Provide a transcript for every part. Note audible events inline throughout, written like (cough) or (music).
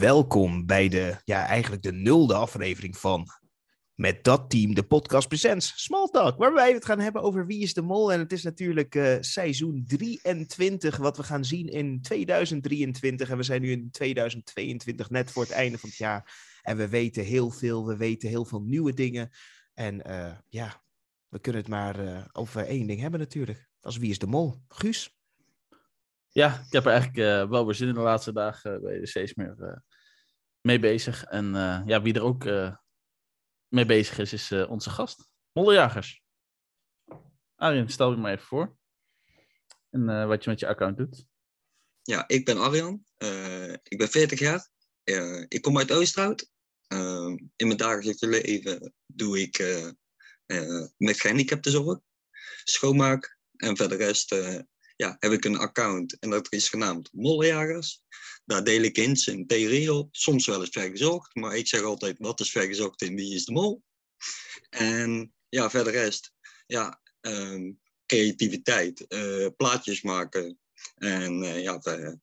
Welkom bij de, ja, eigenlijk de nulde aflevering van Met dat team, de podcast Presents Small Talk, waarbij we het gaan hebben over Wie is de Mol. En het is natuurlijk uh, seizoen 23, wat we gaan zien in 2023. En we zijn nu in 2022, net voor het einde van het jaar. En we weten heel veel, we weten heel veel nieuwe dingen. En uh, ja, we kunnen het maar uh, over één ding hebben natuurlijk. Dat is Wie is de Mol? Guus? Ja, ik heb er eigenlijk wel weer zin in de laatste dagen. Je er steeds meer mee bezig. En ja, wie er ook mee bezig is, is onze gast. Mollejagers. Arjen, stel je maar even voor. En wat je met je account doet. Ja, ik ben Arjan. ik ben 40 jaar. ik kom uit Oosterhout. in mijn dagelijkse leven doe ik met gehandicaptenzorg, schoonmaak en verder rest ja, heb ik een account en dat is genaamd Mollejagers. Daar deel ik in zijn theorie op, soms wel eens vergezocht, maar ik zeg altijd wat is vergezocht en wie is de mol. En ja, verder rest, ja, um, creativiteit, uh, plaatjes maken en uh, ja,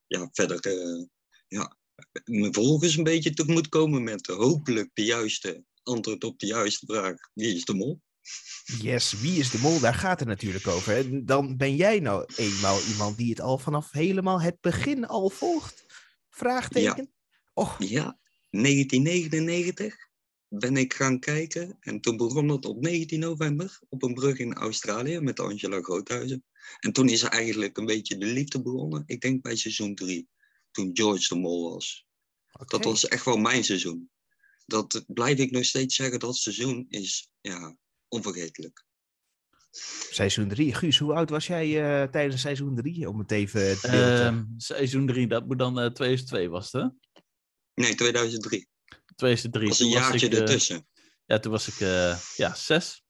ja, verder uh, ja, mijn volgers een beetje tegemoet komen met hopelijk de juiste antwoord op de juiste vraag, wie is de mol. Yes, wie is de mol? Daar gaat het natuurlijk over. En dan ben jij nou eenmaal iemand die het al vanaf helemaal het begin al volgt? Vraagteken? Ja, oh. ja 1999 ben ik gaan kijken. En toen begon het op 19 november op een brug in Australië met Angela Groothuizen. En toen is er eigenlijk een beetje de liefde begonnen. Ik denk bij seizoen 3, toen George de Mol was. Okay. Dat was echt wel mijn seizoen. Dat blijf ik nog steeds zeggen, dat seizoen is ja, onvergetelijk. Seizoen 3. Guus, hoe oud was jij uh, tijdens seizoen 3? Om het even te uh, Seizoen 3, dat moet dan uh, 2002 was het, hè? Nee, 2003. 2003. Dat was een toen jaartje ik, uh, ertussen. Ja, toen was ik ja, zes.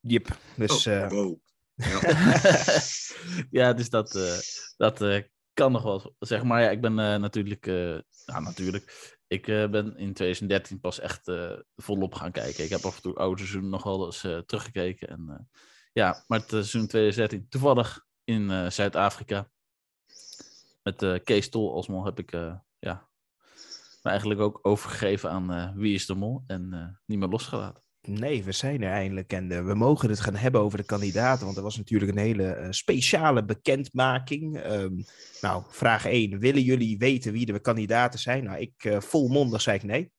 Jip. Dus, oh, wow. Ja. (laughs) ja, dus dat, dat kan nog wel. Zeg maar, ja, ik ben natuurlijk, nou, natuurlijk, ik uh, ben in 2013 pas echt uh, volop gaan kijken. Ik heb af en toe oude seizoen nog wel eens uh, teruggekeken. En, ja, maar het seizoen 2013 toevallig in Zuid-Afrika. Met Kees Tol als mol heb ik ja, me eigenlijk ook overgegeven aan Wie is de Mol. En niet meer losgelaten. Nee, we zijn er eindelijk en uh, we mogen het gaan hebben over de kandidaten, want er was natuurlijk een hele uh, speciale bekendmaking. Um, nou, vraag 1. Willen jullie weten wie de kandidaten zijn? Nou, ik uh, volmondig zei ik nee.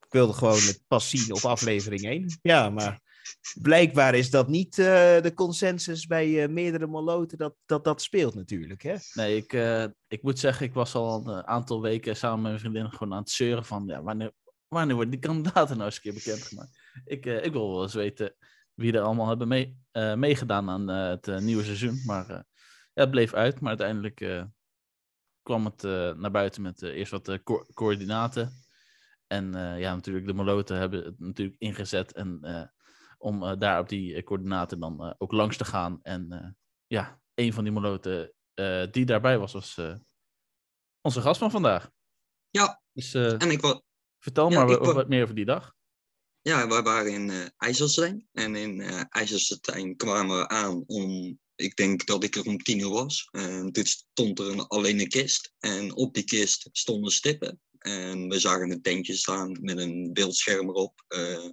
Ik wilde gewoon het pas zien op aflevering 1. Ja, maar blijkbaar is dat niet de consensus bij meerdere moloten dat, dat dat speelt natuurlijk. Hè? Nee, ik, ik moet zeggen, ik was al een aantal weken samen met mijn vriendin gewoon aan het zeuren van ja, wanneer, wanneer worden die kandidaten nou eens een keer bekendgemaakt? Ik, uh, ik wil wel eens weten wie er allemaal hebben mee, uh, meegedaan aan uh, het nieuwe seizoen. Maar ja, het bleef uit. Maar uiteindelijk kwam het naar buiten met eerst wat co coördinaten. En ja, natuurlijk, de Moloten hebben het natuurlijk ingezet. En om daar op die coördinaten dan ook langs te gaan. En ja, een van die Moloten die daarbij was, was onze gast van vandaag. Ja, dus, en ik wil... Vertel ja, maar wat meer over die dag. Ja, we waren in uh, IJsselstein. En in uh, IJsselstein kwamen we aan om, ik denk dat ik er om tien uur was. En toen stond er een, alleen een kist. En op die kist stonden stippen. En we zagen een tentje staan met een beeldscherm erop. Uh,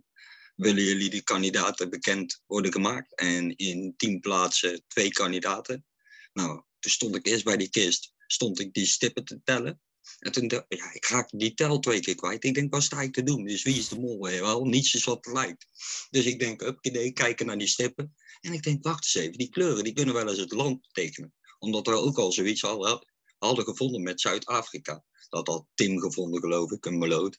willen jullie die kandidaten bekend worden gemaakt? En in tien plaatsen twee kandidaten. Nou, toen stond ik eerst bij die kist. Stond ik die stippen te tellen. En toen ja, ik raak die tel twee keer kwijt. Ik denk, wat sta ik te doen? Dus wie is de mol? Wel? Niets is wat lijkt. Dus ik denk, upkidee, kijken naar die stippen. En ik denk, wacht eens even, die kleuren die kunnen wel eens het land betekenen. Omdat we ook al zoiets al hadden gevonden met Zuid-Afrika. Dat had Tim gevonden, geloof ik, een meloot.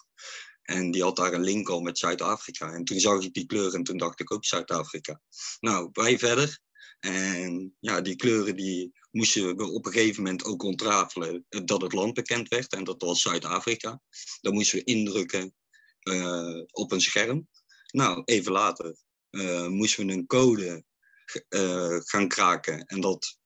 En die had daar een link al met Zuid-Afrika. En toen zag ik die kleuren en toen dacht ik ook Zuid-Afrika. Nou, wij verder. En ja, die kleuren die moesten we op een gegeven moment ook ontrafelen dat het land bekend werd. En dat was Zuid-Afrika. Dat moesten we indrukken uh, op een scherm. Nou, even later uh, moesten we een code gaan kraken. En dat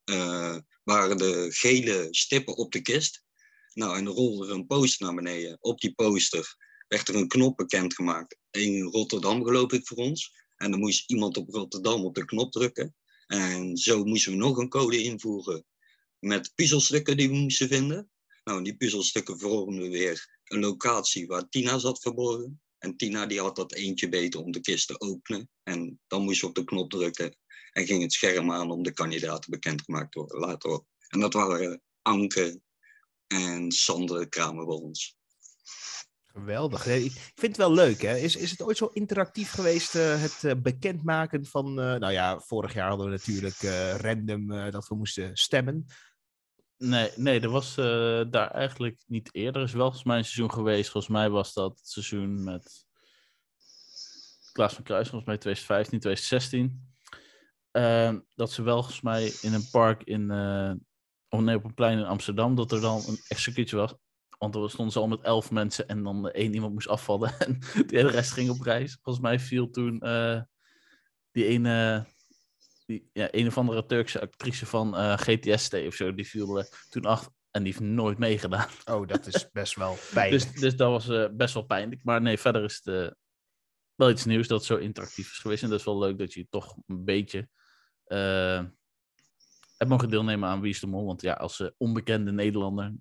waren de gele stippen op de kist. Nou, en er rolde er een poster naar beneden. Op die poster werd er een knop bekendgemaakt. In Rotterdam, geloof ik, voor ons. En dan moest iemand op Rotterdam op de knop drukken. En zo moesten we nog een code invoeren met puzzelstukken die we moesten vinden. Nou, die puzzelstukken vormden weer een locatie waar Tina zat verborgen. En Tina die had dat eentje beter om de kist te openen. En dan moest je op de knop drukken en ging het scherm aan om de kandidaten bekendgemaakt te worden later. En dat waren Anke en Sander Kramer bij ons. Geweldig. Ik vind het wel leuk. Hè? Is, is het ooit zo interactief geweest, uh, het uh, bekendmaken van... Uh, nou ja, vorig jaar hadden we natuurlijk random dat we moesten stemmen. Nee, nee, er was daar eigenlijk niet eerder. Er is wel volgens mij een seizoen geweest. Volgens mij was dat het seizoen met Klaas van Kruis, volgens mij 2015, 2016. Ehm, dat ze wel volgens mij in een park in... of nee, op een plein in Amsterdam, dat er dan een executie was. Want er stonden ze al met elf mensen en dan één iemand moest afvallen (laughs) en de hele rest ging op reis. Volgens mij viel toen uh, die ene, die, ja, een of andere Turkse actrice van uh, GTST of zo, die viel uh, toen af en die heeft nooit meegedaan. (laughs) Oh, dat is best wel (laughs) pijnlijk. dus, dus dat was best wel pijnlijk. Maar nee, verder is het wel iets nieuws dat het zo interactief is geweest. En dat is wel leuk dat je toch een beetje hebt mogen deelnemen aan Wie is de Mol. Want ja, als onbekende Nederlander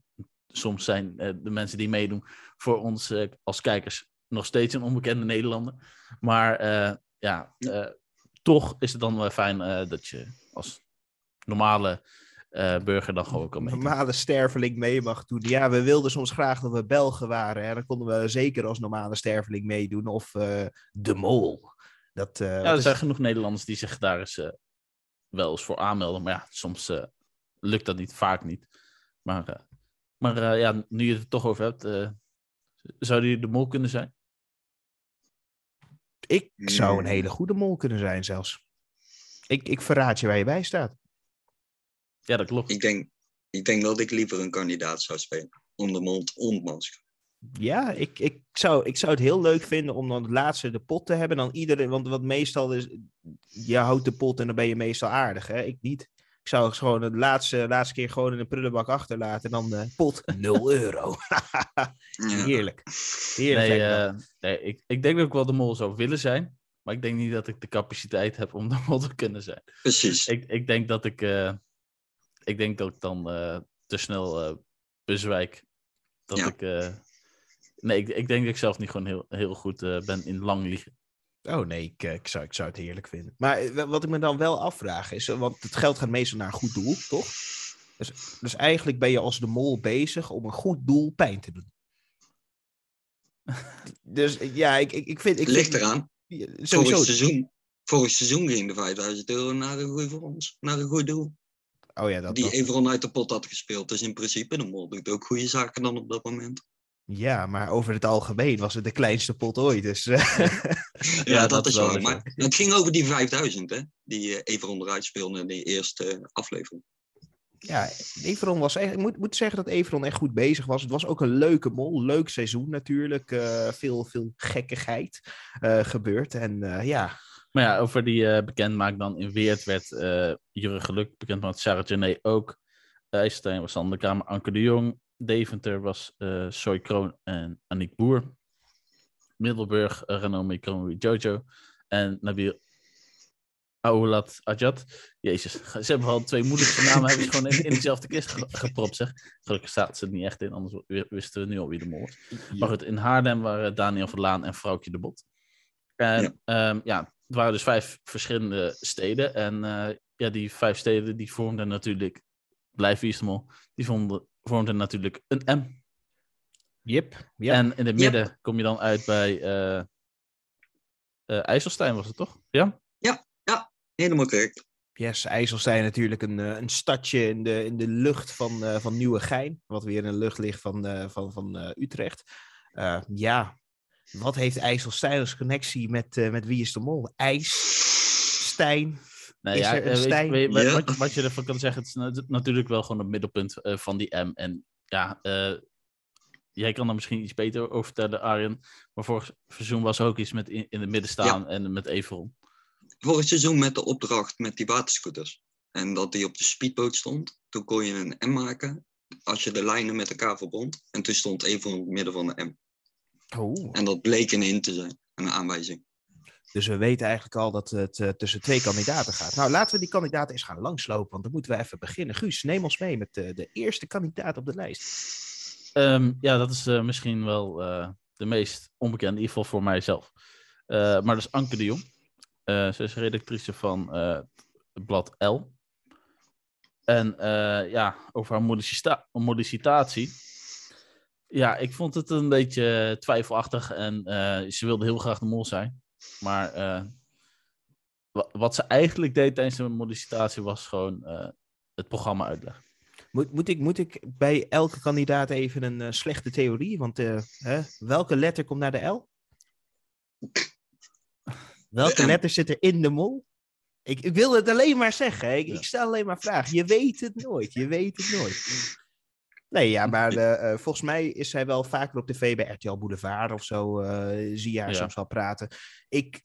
soms zijn uh, de mensen die meedoen voor ons uh, als kijkers nog steeds een onbekende Nederlander. Maar uh, ja, toch is het dan wel fijn dat je als normale burger dan gewoon kan meedoen. Normale sterveling mee mag doen. Ja, we wilden soms graag dat we Belgen waren. Hè? Dan konden we zeker als normale sterveling meedoen. Of de mol. Dat, ja, er is... zijn genoeg Nederlanders die zich daar eens wel eens voor aanmelden. Maar ja, soms lukt dat niet, vaak niet. Maar maar uh, ja, nu je het toch over hebt, uh, zou die de mol kunnen zijn? Ik zou een hele goede mol kunnen zijn zelfs. Ik, ik verraad je waar je bij staat. Ja, dat klopt. Ik denk, ik denk dat ik liever een kandidaat zou spelen. Om de mond ontmaskeren. Ja, ik, ik, zou, ik zou het heel leuk vinden om dan het laatste de pot te hebben. Dan iedereen, want wat meestal is, je houdt de pot en dan ben je meestal aardig. Hè? Ik niet zou gewoon de laatste, laatste keer gewoon in een prullenbak achterlaten. En dan uh, pot 0 euro. (laughs) Heerlijk. Heerlijk. Nee, uh, nee ik, ik denk dat ik wel de mol zou willen zijn. Maar ik denk niet dat ik de capaciteit heb om de (laughs) mol te kunnen zijn. Precies. Ik, ik denk dat ik, uh, ik denk dat ik dan te snel bezwijk. Dat ja. ik. nee, ik, ik denk dat ik zelf niet gewoon heel, heel goed ben in lang liegen. Oh nee, ik, ik, zou, ik zou het heerlijk vinden. Maar eh, wat ik me dan wel afvraag is, eh, want het geld gaat meestal naar een goed doel, toch? Dus, dus eigenlijk ben je als de mol bezig om een goed doel pijn te doen. (laughs) dus ja, ik, ik, ik vind... Ik Ligt eraan. Sowieso. Vorig seizoen, vorig seizoen ging de 5000 euro naar een goed voor ons, naar een goed doel. Oh ja, dat Die Everon uit de pot had gespeeld. Dus in principe, de mol doet ook goede zaken dan op dat moment. Ja, maar over het algemeen was het de kleinste pot ooit. Dus, eh. ja, (laughs) ja, dat, is waar. Maar het ging over die 5000, hè? Die uh, Everon eruit speelde in de eerste aflevering. Ja, Everon was echt, ik moet, moet zeggen dat Everon echt goed bezig was. Het was ook een leuke mol, leuk seizoen natuurlijk. Uh, veel, veel gekkigheid uh, gebeurd. En ja. Maar ja, over die bekendmaak dan in Weert werd Jurgen Geluk bekend, want Sarah ook. IJsselstein was aan de Kamer, Anke de Jong, Deventer was uh, Soy Kroon en Aniek Boer. Middelburg, uh, Renome Kroon Jojo. En Nabil Aulat Ajat. Jezus, (laughs) ze hebben al twee moeilijke namen hebben ze gewoon in, in dezelfde kist gepropt, zeg. Gelukkig staat ze er niet echt in, anders wisten we nu al wie de mol was. Maar goed, in Haarlem waren Daniel van Laan en Vrouwtje de Bot. En ja, um, ja het waren dus vijf verschillende steden. En uh, ja, die vijf steden die vormden natuurlijk, blijf wie is de mol, die vonden, vormde natuurlijk een M. Yep, yep. En in het midden kom je dan uit bij uh, uh, IJsselstein, was het toch? Ja? Ja, ja helemaal correct. Yes, IJsselstein natuurlijk een, eh, een stadje in de, in de lucht van, uh, van Nieuwegein. Wat weer in de lucht ligt van, uh, van, van Utrecht. ja, wat heeft IJsselstein als connectie met, met Wie is de Mol? IJs, Stijn, Nee, ja, weet, weet, ja. Wat, wat, je ervan kan zeggen, het is natuurlijk wel gewoon het middelpunt uh, van die M. En ja, uh, jij kan er misschien iets beter over vertellen, Arjen. Maar vorig seizoen was er ook iets met in, in het midden staan ja. en met Everon. Vorig seizoen met de opdracht met die waterscooters. En dat die op de speedboot stond. Toen kon je een M maken als je de lijnen met elkaar verbond. En toen stond Everon in het midden van de M. Oh. En dat bleek een hint te zijn, een aanwijzing. Dus we weten eigenlijk al dat het eh, tussen twee kandidaten gaat. Nou, laten we die kandidaten eens gaan langslopen, want dan moeten we even beginnen. Guus, neem ons mee met de, de eerste kandidaat op de lijst. Ehm, ja, dat is eh, misschien wel eh, de meest onbekende, in ieder geval voor mijzelf. Eh, maar dat is Anke de Jong. Eh, ze is redactrice van eh, blad L. En eh, ja, over haar modicita- modicitatie. Ja, ik vond het een beetje twijfelachtig en eh, ze wilde heel graag de mol zijn. Maar eh, wa- wat ze eigenlijk deed tijdens de modicitatie was gewoon eh, het programma uitleggen. Moet, moet, ik, moet ik bij elke kandidaat even een eh, slechte theorie? Want eh, hè, welke letter komt naar de L? Welke letter zit er in de mol? Ik, ik wil het alleen maar zeggen. Ik, Ja. ik stel alleen maar vragen. Je weet het nooit. Je weet het nooit. Nee, ja, (laughs) maar eh, volgens mij is zij wel vaker op tv bij RTL Boulevard of zo. eh, zie je haar Ja. soms wel praten. Ik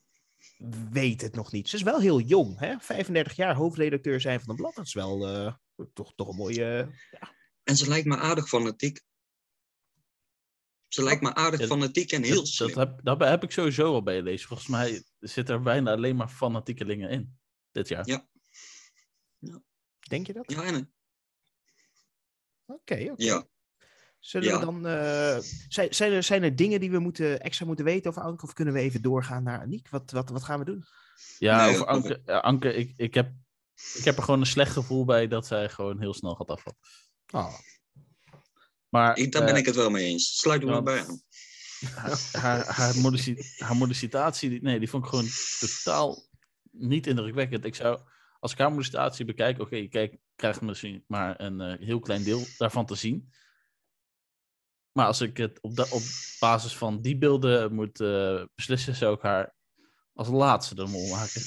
weet het nog niet. Ze is wel heel jong, hè? 35 jaar hoofdredacteur zijn van het blad. Dat is wel eh, toch, toch een mooie... En ze lijkt me aardig fanatiek. Ze lijkt me aardig Ja, fanatiek en heel Dat, slim. dat, heb, dat heb ik sowieso al bij lezen. Volgens mij zit er bijna alleen maar fanatiekelingen in dit jaar. Ja. Denk je dat? Ja, en, Oké, oké. ja. Zullen we dan... eh, zijn, zijn, er, zijn er dingen die we moeten, extra moeten weten over Anke? Of kunnen we even doorgaan naar Aniek? Wat, wat, wat gaan we doen? Ja, Nee, over Anke, ja, Anke ik, ik, heb, ik heb er gewoon een slecht gevoel bij dat zij gewoon heel snel gaat afvallen. Oh. Maar Ik, daar eh, ben ik het wel mee eens. Sluit er wel bij aan. haar, haar, haar, modici- haar modicitatie, die- nee, die vond ik gewoon totaal niet indrukwekkend. Ik zou, als ik haar modicitatie bekijk, oké, kijk, krijgt misschien maar een eh, heel klein deel daarvan te zien. Maar als ik het op, op basis van die beelden moet eh, beslissen, zou ik haar als laatste de mol maken.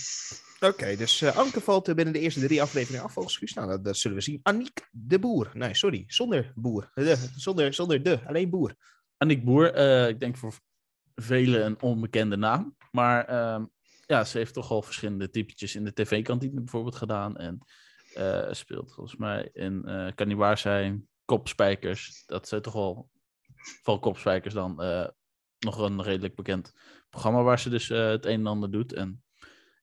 Oké, dus eh, Anke valt binnen de eerste drie afleveringen af volgens Guus. Nou, dat, dat zullen we zien. Aniek de Boer. Nee, sorry. Zonder Boer. De, zonder, zonder de. Alleen Boer. Aniek Boer, ik denk voor velen een onbekende naam. Maar ehm, ja, ze heeft toch al verschillende typetjes in de tv-kantine bijvoorbeeld gedaan. En eh, speelt volgens mij in eh Kan Niet Waar Zijn, Kopspijkers. Dat zijn toch wel, vooral Kopspijkers dan, eh, nog een redelijk bekend programma waar ze dus het een en ander doet. En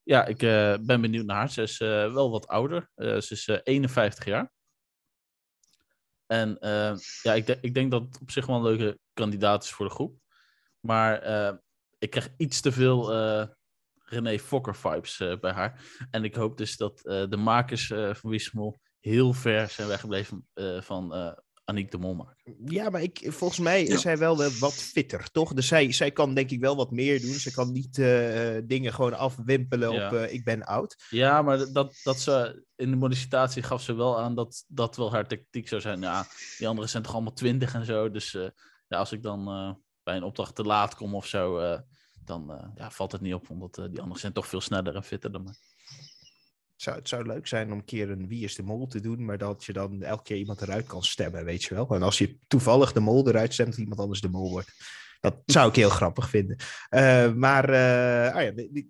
ja, ik ben benieuwd naar haar. Ze is wel wat ouder. Ze is eh, 51 jaar. En ja, ik, ik denk dat het op zich wel een leuke kandidaat is voor de groep. Maar ik krijg iets te veel René Fokker vibes eh, bij haar. En ik hoop dus dat eh, de makers eh, van Wie is de Mol heel ver zijn weggebleven eh, van eh Aniek de Mol maken. Ja, maar ik, volgens mij is Ja. zij wel wel wat fitter, toch? Dus zij, zij kan denk ik wel wat meer doen. Ze kan niet eh, dingen gewoon afwimpelen Ja. op ik ben oud. Ja, maar dat, dat ze in de modicitatie gaf ze wel aan dat dat wel haar tactiek zou zijn. Ja, die anderen zijn toch allemaal twintig en zo. Dus eh, ja, als ik dan eh, bij een opdracht te laat kom of zo, eh, dan eh, ja, valt het niet op. Omdat eh, die anderen zijn toch veel sneller en fitter dan mij. Het zou, het zou leuk zijn om een keer een Wie is de Mol te doen, maar dat je dan elke keer iemand eruit kan stemmen, weet je wel. En als je toevallig de Mol eruit stemt, dat iemand anders de Mol wordt. Dat zou ik heel grappig vinden. Eh, maar, eh, ah ja,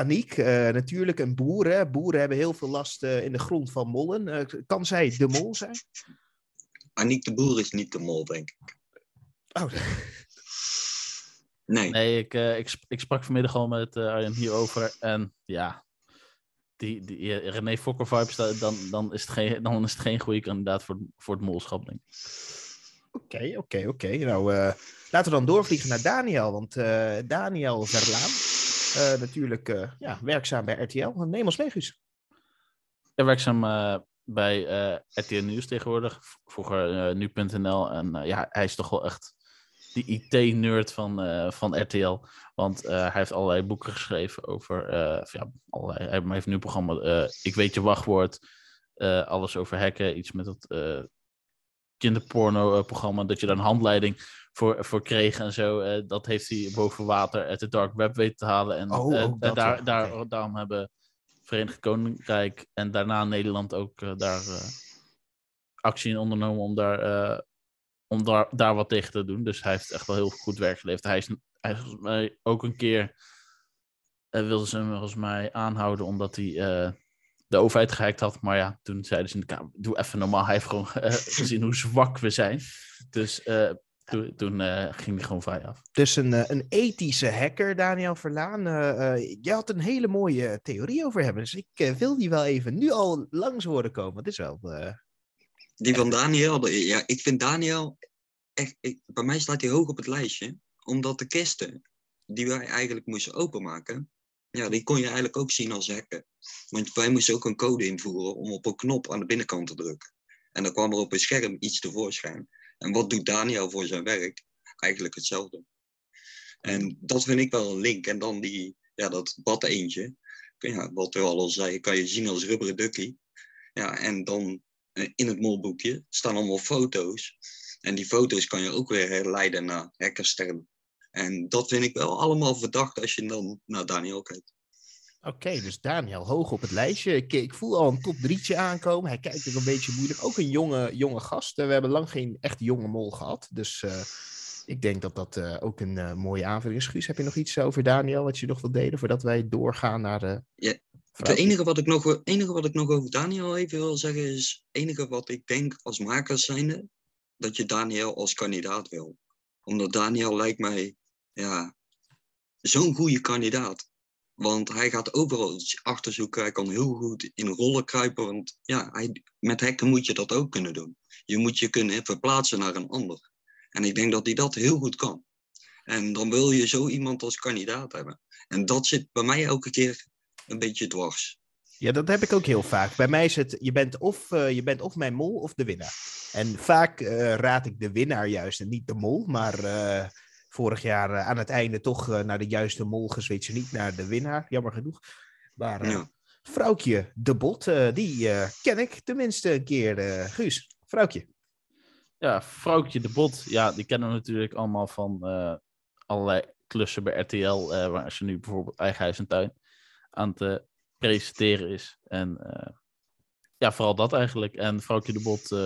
Aniek, eh, natuurlijk een boer. Hè? Boeren hebben heel veel last eh, in de grond van mollen. Eh, kan zij de Mol zijn? Aniek de Boer is niet de mol, denk ik. Oh, (laughs) Nee. Nee, ik, eh, ik, ik sprak vanmiddag al met eh, Arjen hierover. En ja, die, die René Fokker vibes, da- dan, dan, is het geen, dan is het geen goede kandidaat voor, voor het molschap, denk ik. Oké, oké, oké. Nou, eh, laten we dan doorvliegen naar Daniel. Want eh, Daniel Verlaan, eh, natuurlijk eh, ja, werkzaam bij RTL. Neem ons mee, Guus. Ik werkzaam eh, bij eh RTL Nieuws tegenwoordig, vroeger eh, nu.nl. En eh, ja, hij is toch wel echt die IT-nerd van, eh, van RTL. Want eh, hij heeft allerlei boeken geschreven over, eh, ja, allerlei, hij heeft nu een programma, Ik weet je wachtwoord, alles over hacken, iets met eh kinderporno-programma, dat je daar een handleiding voor, voor kreeg en zo. dat heeft hij boven water uit de dark web weten te halen. En Oh, dat, daar, daar, daarom hebben Verenigd Koninkrijk en daarna Nederland ook daar actie in ondernomen om daar, om daar, daar wat tegen te doen. Dus hij heeft echt wel heel goed werk geleverd. Hij is, is volgens mij ook een keer eh, wilden ze hem volgens mij aanhouden omdat hij eh, de overheid gehackt had. Maar ja, toen zeiden ze in de Kamer, doe even normaal. Hij heeft gewoon (laughs) eh, gezien hoe zwak we zijn. Dus toen, ging hij gewoon vrij af. Dus een, een ethische hacker, Daniel Verlaan. je had een hele mooie theorie over hem. Dus ik wil die wel even nu al langs horen komen. Het is wel... Die van Daniel, ja, ik vind Daniel echt, ik, bij mij staat hij hoog op het lijstje, omdat de kisten die wij eigenlijk moesten openmaken, ja, die kon je eigenlijk ook zien als hacken. Want wij moesten ook een code invoeren om op een knop aan de binnenkant te drukken. En dan kwam er op een scherm iets tevoorschijn. En wat doet Daniel voor zijn werk? Eigenlijk hetzelfde. En dat vind ik wel een link. En dan die, ja, dat bad eentje, ja, wat we al zei, kan je zien als rubberen duckie. Ja, en dan in het molboekje staan allemaal foto's. En die foto's kan je ook weer herleiden naar hackersterren. En dat vind ik wel allemaal verdacht als je dan naar Daniel kijkt. Oké, dus Daniel hoog op het lijstje. Ik, ik voel al een top drietje aankomen. Hij kijkt er een beetje moeilijk. Ook een jonge, jonge gast. Eh, We hebben lang geen echt jonge mol gehad. Dus eh, ik denk dat dat eh, ook een eh, mooie aanvulling is. Guus, heb je nog iets over Daniel wat je nog wilt delen voordat wij doorgaan naar de. Ja, Het enige wat, ik nog, enige wat ik nog over Daniel even wil zeggen is... Het enige wat ik denk als makers zijnde... dat je Daniel als kandidaat wil. Omdat Daniel lijkt mij... Ja, zo'n goede kandidaat. Want hij gaat overal iets achterzoeken. Hij kan heel goed in rollen kruipen. Want ja, hij, met hacken moet je dat ook kunnen doen. Je moet je kunnen verplaatsen naar een ander. En ik denk dat hij dat heel goed kan. En dan wil je zo iemand als kandidaat hebben. En dat zit bij mij elke keer een beetje dwars. Ja, dat heb ik ook heel vaak. Bij mij is het, je bent of, eh, je bent of mijn mol of de winnaar. En vaak eh, raad ik de winnaar juist en niet de mol. Maar eh, vorig jaar aan het einde toch eh, naar de juiste mol geswitcht. Niet naar de winnaar, jammer genoeg. Maar eh, Ja. vrouwtje de bot, die eh, ken ik tenminste een keer. eh, Guus, vrouwtje. Ja, Vrouwtje de Bot, ja, die kennen we natuurlijk allemaal van eh, allerlei klussen bij RTL, eh, waar ze nu bijvoorbeeld Eigen Huis en Tuin aan eh, presenteren is. En eh, ja, vooral dat eigenlijk. En Vrouwtje de Bot eh,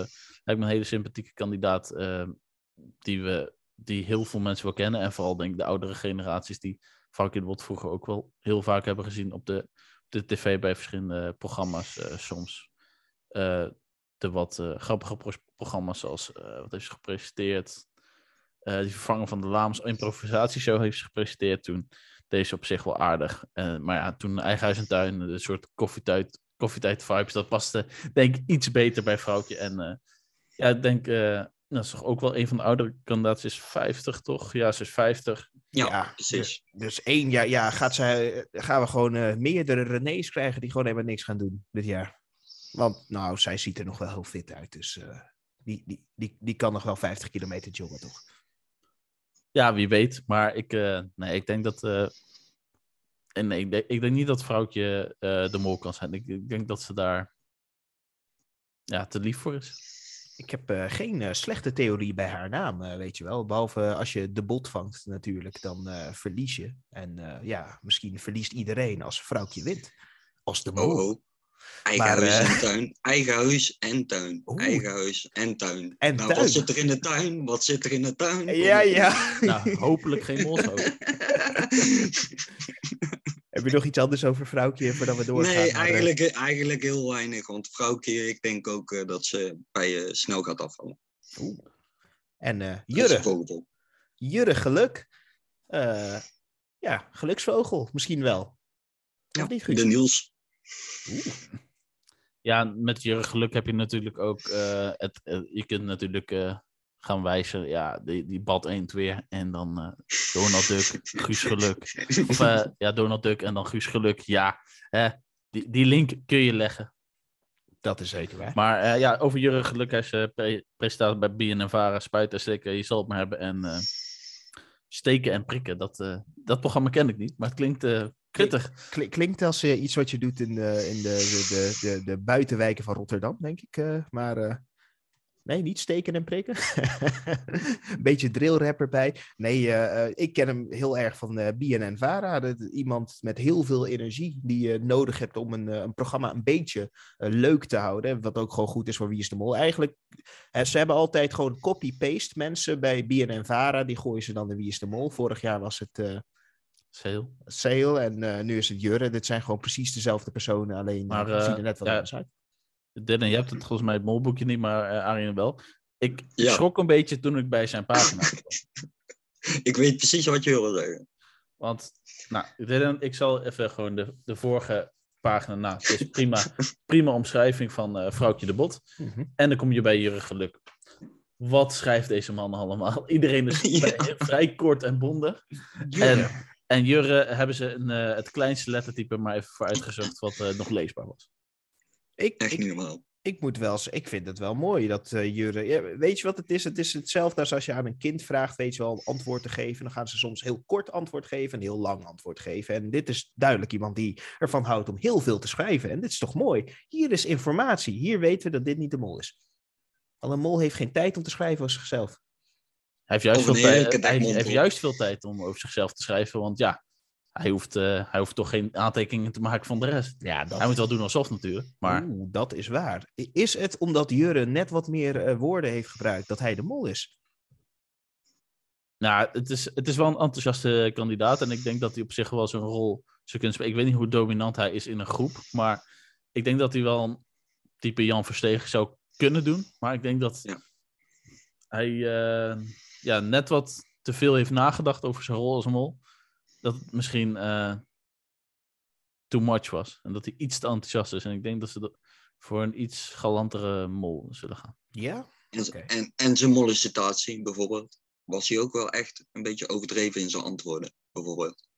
lijkt me een hele sympathieke kandidaat eh, die, we, die heel veel mensen wel kennen. En vooral denk ik de oudere generaties die Vrouwtje de Bot vroeger ook wel heel vaak hebben gezien op de, de tv bij verschillende programma's eh, soms. Eh, de wat eh, grappige pro- programma's zoals, eh, wat heeft ze gepresenteerd? Eh, die vervanger van de Laams improvisatieshow heeft ze gepresenteerd toen. Deze op zich wel aardig. Eh, maar ja, toen Eigen Huis en Tuin, een soort koffietijd, koffietijd vibes, dat paste denk ik iets beter bij Vrouwtje. En eh, ja, ik denk, eh, dat is toch ook wel een van de oudere kandidaten, ze is 50 toch? Ja, ze is 50. Ja, Ja, precies. Dus één jaar, ja, gaat zij, gaan we gewoon eh, meerdere René's krijgen die gewoon helemaal niks gaan doen dit jaar. Want nou, zij ziet er nog wel heel fit uit. Dus eh, die, die, die, die kan nog wel 50 kilometer joggen, toch? Ja, wie weet. Maar ik, eh, nee, ik denk dat. eh, en nee, ik, denk, ik denk niet dat vrouwtje eh, de mol kan zijn. Ik, ik denk dat ze daar ja, te lief voor is. Ik heb eh, geen eh, slechte theorie bij haar naam, weet je wel. Behalve als je de bot vangt natuurlijk, dan eh, verlies je. En eh, ja, misschien verliest iedereen als vrouwtje wint. Als de mol. Oh, oh. Eigen Maar, huis eh, en tuin. Eigen huis en tuin. Oeh. Eigen huis en tuin. En nou, tuin. wat zit er in de tuin? Wat zit er in de tuin? Ja, ja. Nou, hopelijk geen molshoop. (laughs) Heb je nog iets anders over vrouwtje voordat we doorgaan? nee, eh, eigenlijk, eigenlijk heel weinig. Want vrouwtje, ik denk ook eh, dat ze bij je snel gaat afvallen. Oeh. En eh is Jurre. Jurre Geluk. Eh, ja, geluksvogel, misschien wel. Ja, Of niet, Guus? de Niels. Ja, met je geluk heb je natuurlijk ook. eh, het, eh, je kunt natuurlijk eh, gaan wijzen. Ja, die, die bad eend weer. En dan Donald Duck, Guus Geluk. Of ja, Donald Duck en dan Guus Geluk. Ja, hè, die, die link kun je leggen. Dat is zeker waar. Maar ja, over Jurgen Geluk, hij is pre- presentator bij BNN Vara, spuiten, steken, je zal het maar hebben. En steken en prikken, dat, dat programma ken ik niet, maar het klinkt Kli- klinkt als eh, iets wat je doet in, in de, de, de, de, buitenwijken van Rotterdam, denk ik. eh, maar eh, nee, niet steken en prikken. Een (laughs) beetje drillrapper bij. Nee, ik ken hem heel erg van BNN Vara. Iemand met heel veel energie die je nodig hebt om een, een programma een beetje leuk te houden. Wat ook gewoon goed is voor Wie is de Mol. Eigenlijk, ze hebben altijd gewoon copy-paste mensen bij BNN Vara. Die gooien ze dan in Wie is de Mol. Vorig jaar was het... Sale. Sale en eh, nu is het Jurre. Dit zijn gewoon precies dezelfde personen, alleen Maar, zien eh, er net wat ja, anders uit. Dylan, je hebt het volgens mij het molboekje niet, maar eh Arjen wel. Ik Ja. schrok een beetje toen ik bij zijn pagina (laughs) kwam. Ik weet precies wat je wil zeggen. Want, nou, Dylan, ik zal even gewoon de, de vorige pagina na. Het is (laughs) prima, prima omschrijving van eh Vrouwtje de Bot. Mhm. En dan kom je bij Jurre Geluk. Wat schrijft deze man allemaal? Iedereen is (laughs) Ja. vrij, vrij kort en bondig. En, en Jurre hebben ze een, eh, het kleinste lettertype maar even voor uitgezocht wat eh, nog leesbaar was. ik, Echt niet normaal. ik moet wel eens, ik vind het wel mooi dat eh Jurre. Ja, weet je wat het is? Het is hetzelfde als als je aan een kind vraagt, weet je wel, een antwoord te geven. Dan gaan ze soms heel kort antwoord geven en heel lang antwoord geven. En dit is duidelijk iemand die ervan houdt om heel veel te schrijven. En dit is toch mooi? Hier is informatie. Hier weten we dat dit niet de mol is. Al een mol heeft geen tijd om te schrijven over zichzelf. Hij heeft juist, veel tijd, hij heeft, juist veel tijd om over zichzelf te schrijven. Want ja, hij hoeft, eh, hij hoeft toch geen aantekeningen te maken van de rest. Ja, dat Hij moet wel doen alsof natuurlijk. Maar Oeh, dat is waar. Is het omdat Jurre net wat meer eh, woorden heeft gebruikt dat hij de mol is? nou, het, is, het is wel een enthousiaste kandidaat. En ik denk dat hij op zich wel zijn rol zou kunnen spelen. Ik weet niet hoe dominant hij is in een groep. Maar ik denk dat hij wel een type Jan Verstegen zou kunnen doen. Maar ik denk dat Ja. hij eh, ja, net wat te veel heeft nagedacht over zijn rol als mol. Dat het misschien eh, too much was. En dat hij iets te enthousiast is. En ik denk dat ze dat voor een iets galantere mol zullen gaan. Ja? En, Oké. en, en zijn mollicitatie bijvoorbeeld. Was hij ook wel echt een beetje overdreven in zijn antwoorden, bijvoorbeeld.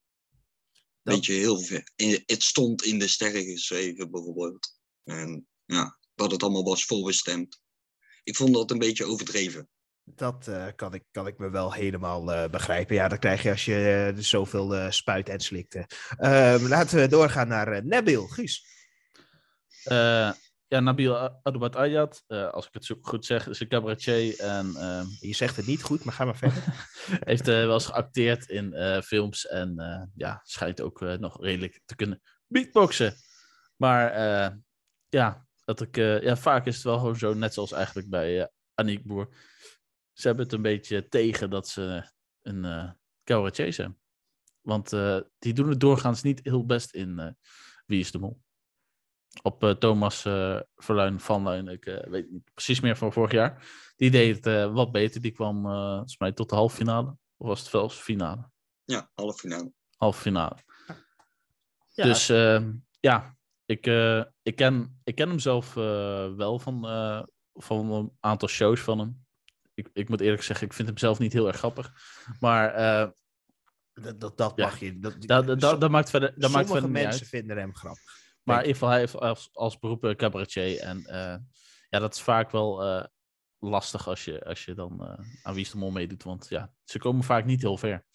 Dat- Beetje heel ver. in- Het stond in de sterren geschreven, bijvoorbeeld. En ja, dat het allemaal was voorbestemd. Ik vond dat een beetje overdreven. Dat eh, kan, ik, kan ik me wel helemaal eh, begrijpen. Ja, dat krijg je als je eh, zoveel eh, spuit en slikt. Ehm, laten we doorgaan naar Nabil. Guus. Ja, Nabil Adoubat Ayat, als ik het zo goed zeg, is een cabaretier en eh, Je zegt het niet goed, maar ga maar verder. (laughs) heeft wel eens geacteerd in films en ja, schijnt ook nog redelijk te kunnen beatboxen. Maar ja, dat ik, ja, vaak is het wel gewoon zo, net zoals eigenlijk bij Aniek Boer. Ze hebben het een beetje tegen dat ze een eh cabaretier zijn. Want eh, die doen het doorgaans niet heel best in eh, Wie is de Mol. Op eh, Thomas eh Verluin van Luin, ik eh, weet niet precies meer van vorig jaar. Die deed het eh, wat beter. Die kwam eh, volgens mij tot de halve finale. Of was het zelfs finale? Ja, halve finale. Halve finale. Ja, Dus eh, ja, ik, eh, ik, ken, ik ken hem zelf eh, wel van, eh, van een aantal shows van hem. Ik, ik moet eerlijk zeggen, ik vind hem zelf niet heel erg grappig. Maar eh, dat, dat, dat Ja. mag je. Dat, dat, dat, dat, dat maakt verder, dat maakt sommige verder mensen vinden hem grappig. Maar in ieder geval, hij heeft als, als beroep cabaretier. En eh, ja, dat is vaak wel eh, lastig als je, als je dan aan Wie is de Mol meedoet. Want ja, ze komen vaak niet heel ver.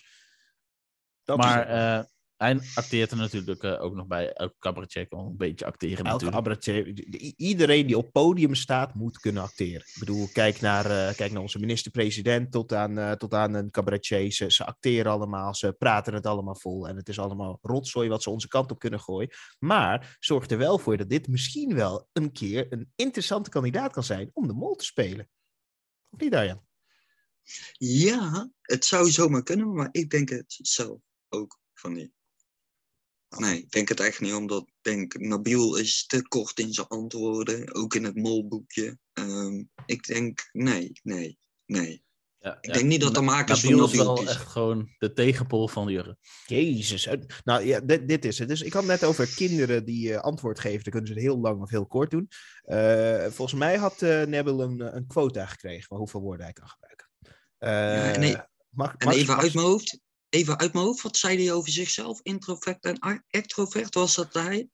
Dat maar hij acteert er natuurlijk eh, ook nog bij. Elke cabaretier kan wel een beetje acteren Elke natuurlijk. cabaretier, iedereen die op podium staat, moet kunnen acteren. Ik bedoel, kijk naar, eh, kijk naar onze minister-president tot aan, eh, tot aan een cabaretier. Ze, ze acteren allemaal, ze praten het allemaal vol. En het is allemaal rotzooi wat ze onze kant op kunnen gooien. Maar zorg er wel voor dat dit misschien wel een keer een interessante kandidaat kan zijn om de mol te spelen. Of niet, Arjan? Ja, het zou zomaar kunnen, maar ik denk het zelf ook van niet. Nee, ik denk het echt niet, omdat ik denk, Nabil is te kort in zijn antwoorden, ook in het molboekje. Ehm, ik denk, nee, nee, nee. Ja, Ik denk niet dat de makers Nabil is Nabil wel kiezen. echt gewoon de tegenpol van Jurre. Jezus. Nou ja, dit, dit is het. Dus ik had net over kinderen die eh, antwoord geven. Dan kunnen ze het heel lang of heel kort doen. Eh, volgens mij had eh Nebel een, een quota gekregen van hoeveel woorden hij kan gebruiken. Eh, en e- mag, En Max- even Max- uit mijn hoofd, even uit mijn hoofd, wat zei hij over zichzelf? Introvert en extrovert, was dat hij?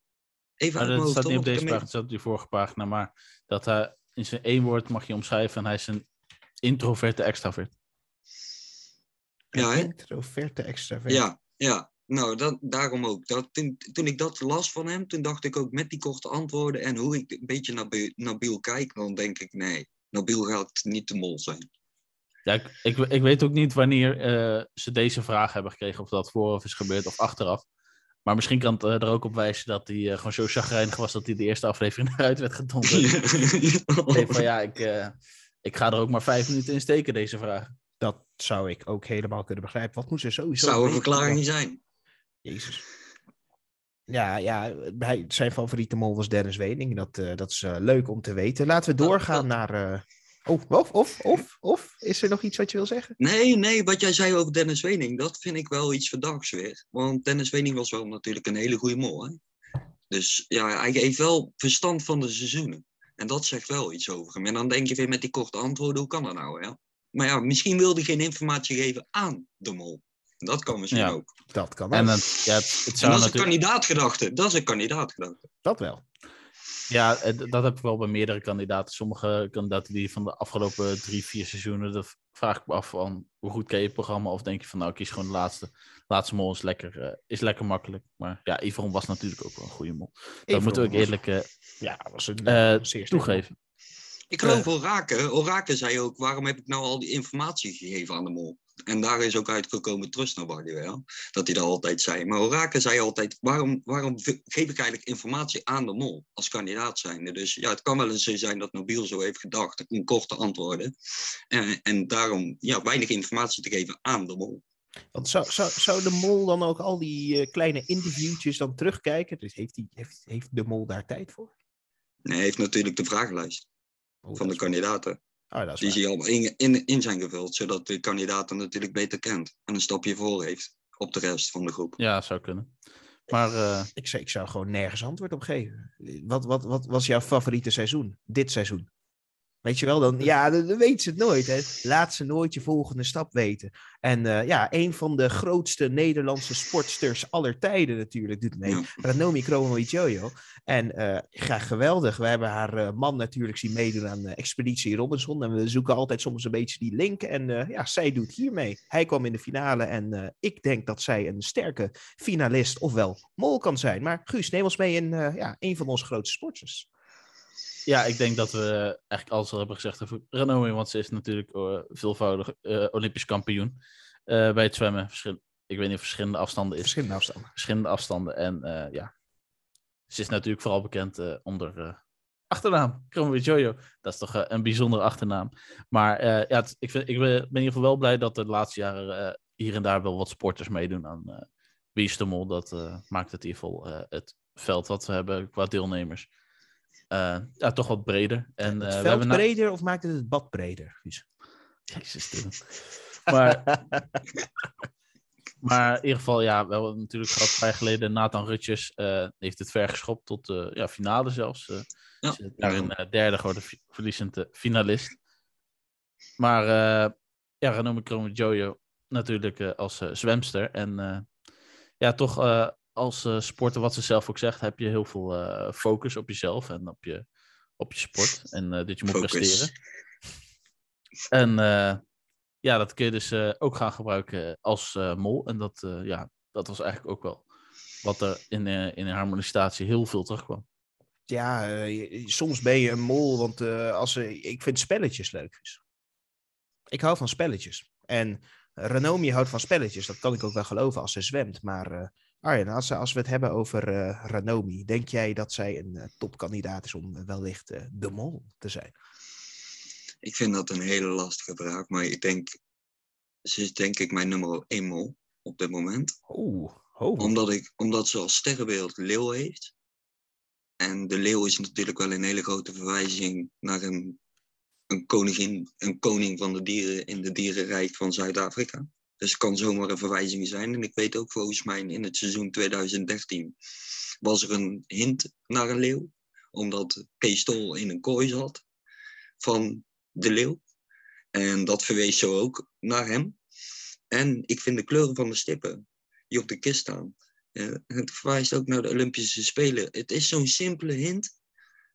Even uit mijn dat hoofd. staat niet op wat deze pagina, het staat op die vorige pagina. Maar dat hij in zijn één woord mag je omschrijven. En hij is een introverte extravert. Ja, hè? Introverte extravert. Ja, ja. Nou, dat, daarom ook. Dat, toen, toen ik dat las van hem, toen dacht ik ook met die korte antwoorden en hoe ik een beetje naar Nabil kijk, dan denk ik nee, Nabil gaat niet de mol zijn. Ja, ik, ik, ik weet ook niet wanneer eh, ze deze vraag hebben gekregen. Of dat vooraf is gebeurd of achteraf. Maar misschien kan het eh, er ook op wijzen dat hij eh, gewoon zo chagrijnig was dat hij de eerste aflevering (laughs) eruit werd gedonderd. (laughs) Van ja, ik, eh, ik ga er ook maar vijf minuten in steken, deze vraag. Dat zou ik ook helemaal kunnen begrijpen. Wat moest er sowieso... Zou een verklaring zijn. Jezus. Ja, ja hij, zijn favoriete mol was Dennis Wening. Dat, eh, dat is leuk om te weten. Laten we Dat- doorgaan dat- naar... Oh, of, of, of, of, is er nog iets wat je wil zeggen? Nee, nee, wat jij zei over Dennis Wening, dat vind ik wel iets verdachts weer. Want Dennis Wening was wel natuurlijk een hele goede mol. Hè? Dus ja, hij heeft wel verstand van de seizoenen. En dat zegt wel iets over hem. En dan denk je weer met die korte antwoorden, hoe kan dat nou? Hè? Maar ja, misschien wilde hij geen informatie geven aan de mol. Dat kan misschien Ja. ook. Dat kan En wel. het, ja, het, het En zou dat is een kandidaatgedachte. Dat is een kandidaatgedachte. Dat wel. Ja, eh, dat heb ik wel bij meerdere kandidaten. Sommige kandidaten die van de afgelopen drie, vier seizoenen, dat vraag ik me af van hoe goed ken je het programma? Of denk je van nou, ik kies gewoon de laatste. Laatste mol is lekker, eh, is lekker makkelijk. Maar ja, Yvonne was natuurlijk ook wel een goede mol. Dat moeten we ook eerlijk eh, Ja, was een eh, zeer sterk. toegeven. Ik geloof Orake. Orake zei ook, waarom heb ik nou al die informatie gegeven aan de mol? En daar is ook uitgekomen Trust Nobody wel. Dat hij dat altijd zei. Maar Orake zei altijd, waarom, waarom geef ik eigenlijk informatie aan de mol als kandidaat zijnde? Dus ja, het kan wel eens zo zijn dat Nobiel zo heeft gedacht, in korte antwoorden. En, en daarom ja, weinig informatie te geven aan de mol. Want zou, zou, zou de mol dan ook al die eh, kleine interviewtjes dan terugkijken? Dus heeft, die, heeft, heeft de mol daar tijd voor? En hij heeft natuurlijk de vragenlijst Oh, van de kandidaten. Oh, dat is Die je allemaal in, in, in zijn gevuld, zodat de kandidaten natuurlijk beter kent. En een stapje voor heeft op de rest van de groep. Ja, zou kunnen. Maar eh, Ik, zou, ik zou gewoon nergens antwoord op geven. Wat, wat, wat was jouw favoriete seizoen? Dit seizoen? Weet je wel, dan, ja, dan, dan weet ze het nooit. Hè. Laat ze nooit je volgende stap weten. En eh, ja, een van de grootste Nederlandse sportsters aller tijden natuurlijk doet mee. Ranomi Kromowidjojo. En eh ja, geweldig. We hebben haar eh, man natuurlijk zien meedoen aan Expeditie Robinson. En we zoeken altijd soms een beetje die link. En ja, zij doet hier mee. Hij kwam in de finale. En ik denk dat zij een sterke finalist ofwel mol kan zijn. Maar Guus, neem ons mee in ja, een van onze grootste sporters. Ja, ik denk dat we eigenlijk alles al hebben gezegd over Ranomi. Want ze is natuurlijk eh, veelvoudig eh, Olympisch kampioen eh, bij het zwemmen. Verschil- ik weet niet of verschillende afstanden is. Verschillende afstanden. verschillende afstanden. En ja, ze is natuurlijk vooral bekend onder achternaam. Kromo Jojo. Dat is toch een bijzondere achternaam. Maar ja, het- ik, vind, ik ben, in ieder geval wel blij dat de laatste jaren hier en daar wel wat sporters meedoen aan eh Wie is de Mol. Dat maakt het in ieder geval het veld wat we hebben qua deelnemers. Eh, ja, toch wat breder. En, eh, het we veld na- breder of maakt het het bad breder? Jezus. Maar, (laughs) maar in ieder geval, ja, we hebben natuurlijk gehad jaar geleden. Nathan Rutjes eh, heeft het ver geschopt tot de ja, finale zelfs. eh Ja. Ze is daarin eh, derde geworden, fi- verliezend eh, finalist. Maar uh, ja, Ranomi Kromo Jojo natuurlijk eh, als eh, zwemster. En eh, ja, toch eh, als eh, sporter, wat ze zelf ook zegt, heb je heel veel eh, focus op jezelf en op je, op je sport. En eh, dat je moet Focus. presteren. En ja, dat kun je dus ook gaan gebruiken als mol. En dat, ja, dat was eigenlijk ook wel wat er in, in harmonisatie heel veel terugkwam. Ja, soms ben je een mol, want als, ik vind spelletjes leuk. Ik hou van spelletjes. En Renomi houdt van spelletjes, dat kan ik ook wel geloven als ze zwemt. Maar Arjen, als, als we het hebben over eh Ranomi, denk jij dat zij een eh, topkandidaat is om eh, wellicht de mol te zijn? Ik vind dat een hele lastige vraag, maar ik denk, ze is denk ik mijn nummer 1 mol op dit moment. Oeh, oh. Omdat, ik, omdat ze als sterrenbeeld leeuw heeft. En de leeuw is natuurlijk wel een hele grote verwijzing naar een, een, koningin, een koning van de dieren in de dierenrijk van Zuid-Afrika. Dus het kan zomaar een verwijzing zijn. En ik weet ook volgens mij in het seizoen 2013 was er een hint naar een leeuw. Omdat Kees Tol in een kooi zat van de leeuw. En dat verwees zo ook naar hem. En ik vind de kleuren van de stippen die op de kist staan. eh, het verwijst ook naar de Olympische Spelen. Het is zo'n simpele hint